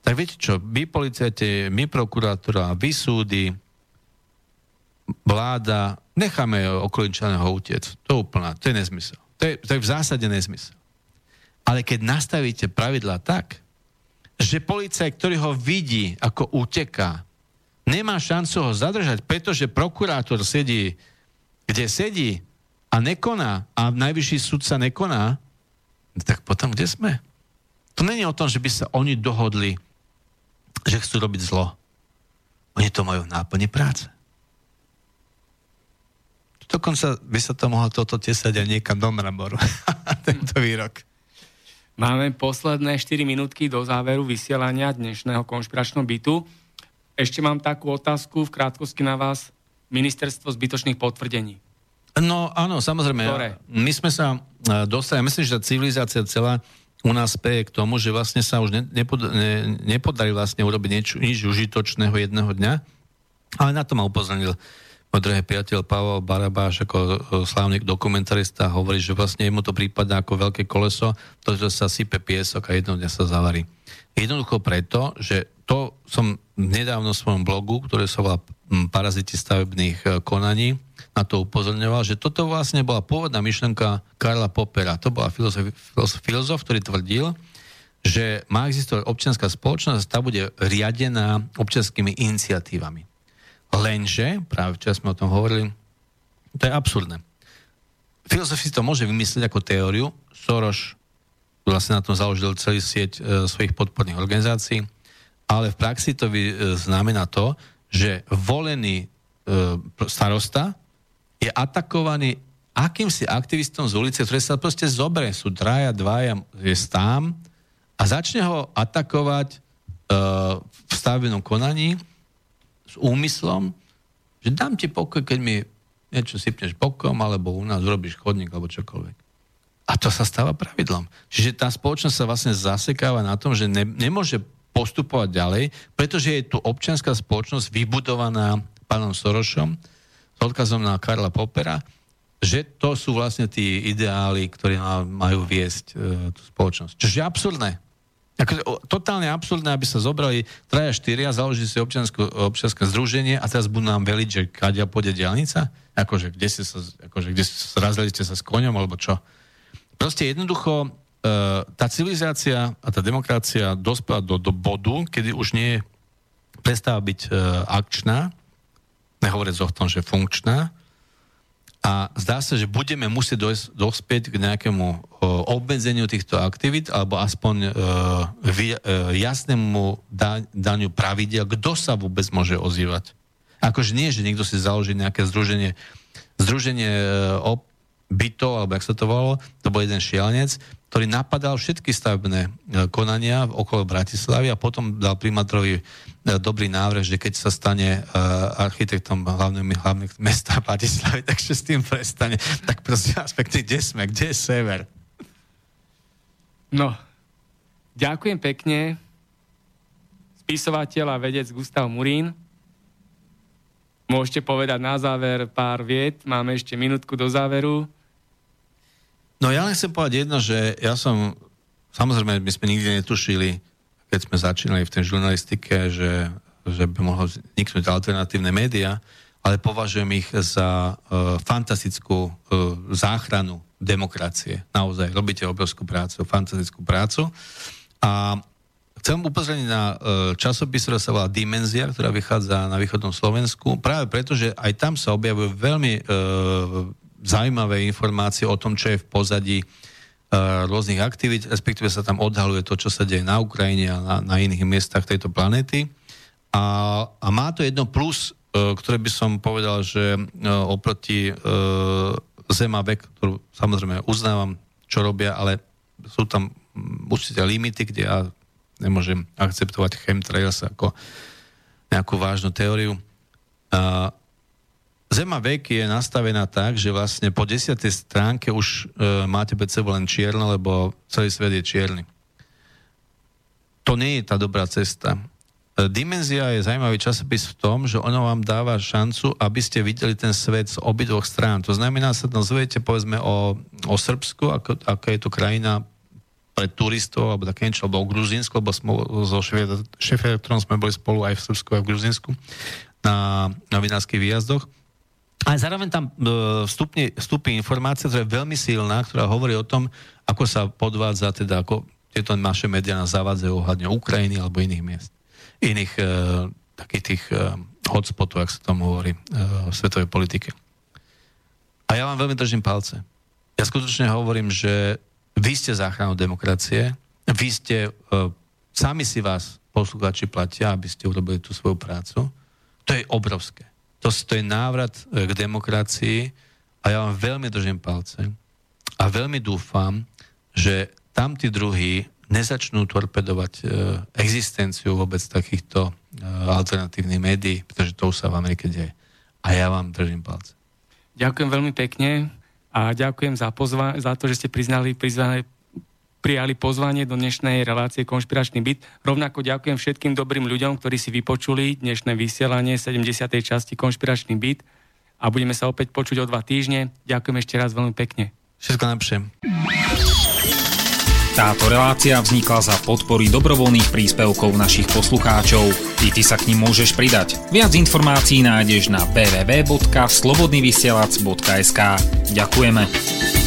tak viete čo, my policajte, my prokurátora, vy súdy, vláda, necháme okolinčaného utiec. To je úplná, to je nezmysel. To je, to je v zásade nezmysel. Ale keď nastavíte pravidla tak, že policaj, ktorý ho vidí, ako uteká, nemá šancu ho zadržať, pretože prokurátor sedí, kde sedí a nekoná a najvyšší sa nekoná, tak potom kde sme? To není o tom, že by sa oni dohodli, že chcú robiť zlo. Oni to majú v náplne práce. Dokonca by sa to mohlo toto tesať aj niekam do mramoru. Tento výrok. Máme posledné 4 minútky do záveru vysielania dnešného konšpiračného bytu. Ešte mám takú otázku v krátkosti na vás. Ministerstvo zbytočných potvrdení. No áno, samozrejme. Ktoré? My sme sa e, dostali, myslím, že civilizácia celá u nás peje k tomu, že vlastne sa už ne, nepod, ne, nepodarí vlastne urobiť nič, nič užitočného jedného dňa, ale na to ma upozornil môj drahý priateľ Pavel Barabáš ako e, slávny dokumentarista hovorí, že vlastne mu to prípada ako veľké koleso, to, že sa sype piesok a jedného dňa sa zavarí. Jednoducho preto, že to som nedávno v svojom blogu, ktoré sa volá Paraziti stavebných e, konaní, na to upozorňoval, že toto vlastne bola pôvodná myšlenka Karla Popera. To bola filozof, filozof, filozof ktorý tvrdil, že má existovať občianská spoločnosť, tá bude riadená občianskými iniciatívami. Lenže, práve včera sme o tom hovorili, to je absurdné. Filozofi to môže vymyslieť ako teóriu. Soros vlastne na tom založil celý sieť e, svojich podporných organizácií, ale v praxi to by, e, znamená to, že volený e, starosta je atakovaný akýmsi aktivistom z ulice, ktoré sa proste zoberie, sú traja, dvaja, je tam, a začne ho atakovať uh, v stavenom konaní s úmyslom, že dám ti pokoj, keď mi niečo sypneš bokom, alebo u nás urobíš chodník, alebo čokoľvek. A to sa stáva pravidlom. Čiže tá spoločnosť sa vlastne zasekáva na tom, že ne, nemôže postupovať ďalej, pretože je tu občianská spoločnosť vybudovaná pánom Sorošom s odkazom na Karla Popera, že to sú vlastne tí ideály, ktorí majú viesť e, tú spoločnosť. Čo je absurdné. Ako, totálne absurdné, aby sa zobrali traja, štyria, založili si občianske združenie a teraz budú nám veliť, že kadia pôjde diálnica? Akože, kde ste sa, akože, kde ste, zrazili ste sa s koňom, alebo čo? Proste jednoducho, e, tá civilizácia a tá demokracia dospela do, do bodu, kedy už nie prestáva byť e, akčná, nehovoriac o tom, že funkčná, a zdá sa, že budeme musieť dojsť, dospieť k nejakému o, obmedzeniu týchto aktivít alebo aspoň o, vy, o, jasnému da, daniu pravidel, kto sa vôbec môže ozývať. Akože nie, že niekto si založí nejaké združenie, združenie o, bytov, alebo jak sa to volalo, to bol jeden šialenec, ktorý napadal všetky stavebné konania okolo Bratislavy a potom dal primátorovi E, dobrý návrh, že keď sa stane uh, architektom hlavného, hlavných mesta Bratislavy, takže s tým prestane. Tak prosím aspekty, kde sme, kde je sever? No, ďakujem pekne. Spisovateľ a vedec Gustav Murín. Môžete povedať na záver pár viet. Máme ešte minútku do záveru. No ja len chcem povedať jedno, že ja som, samozrejme, my sme nikdy netušili, keď sme začínali v tej žurnalistike, že, že by mohlo vzniknúť alternatívne médiá, ale považujem ich za uh, fantastickú uh, záchranu demokracie. Naozaj, robíte obrovskú prácu, fantastickú prácu. A chcem upozorniť na uh, časopis, ktorý sa volá Dimenzia, ktorá vychádza na východnom Slovensku, práve preto, že aj tam sa objavujú veľmi uh, zaujímavé informácie o tom, čo je v pozadí rôznych aktivít, respektíve sa tam odhaluje to, čo sa deje na Ukrajine a na, na iných miestach tejto planéty. A, a má to jedno plus, e, ktoré by som povedal, že e, oproti e, Zem a vek, ktorú samozrejme uznávam, čo robia, ale sú tam určite limity, kde ja nemôžem akceptovať chemtrails ako nejakú vážnu teóriu. Zema vek je nastavená tak, že vlastne po desiatej stránke už e, máte pred sebou len čierno, lebo celý svet je čierny. To nie je tá dobrá cesta. E, Dimenzia je zaujímavý časopis v tom, že ono vám dáva šancu, aby ste videli ten svet z obidvoch strán. To znamená, sa tam zviete povedzme o, o Srbsku, ako, ako je to krajina pre turistov, alebo také niečo, alebo o Gruzínsku, lebo sme, so šéfredaktorom sme boli spolu aj v Srbsku, aj v Gruzínsku na novinárskych výjazdoch ale zároveň tam e, vstupne, vstupí informácia, ktorá je veľmi silná, ktorá hovorí o tom, ako sa podvádza, teda ako tieto naše médiá nás zavádzajú ohľadne Ukrajiny alebo iných miest. Iných e, takých tých e, hotspotov, ak sa tomu hovorí e, v svetovej politike. A ja vám veľmi držím palce. Ja skutočne hovorím, že vy ste záchranou demokracie, vy ste, e, sami si vás poslucháči platia, aby ste urobili tú svoju prácu. To je obrovské. To, to je návrat e, k demokracii a ja vám veľmi držím palce a veľmi dúfam, že tam tí druhí nezačnú torpedovať e, existenciu vôbec takýchto e, alternatívnych médií, pretože to už sa v Amerike deje. A ja vám držím palce. Ďakujem veľmi pekne a ďakujem za, pozva- za to, že ste priznali, priznali, prijali pozvanie do dnešnej relácie Konšpiračný byt. Rovnako ďakujem všetkým dobrým ľuďom, ktorí si vypočuli dnešné vysielanie 70. časti Konšpiračný byt a budeme sa opäť počuť o dva týždne. Ďakujem ešte raz veľmi pekne. Všetko najlepšie. Táto relácia vznikla za podpory dobrovoľných príspevkov našich poslucháčov. I ty sa k ním môžeš pridať. Viac informácií nájdeš na www.slobodnyvysielac.sk Ďakujeme.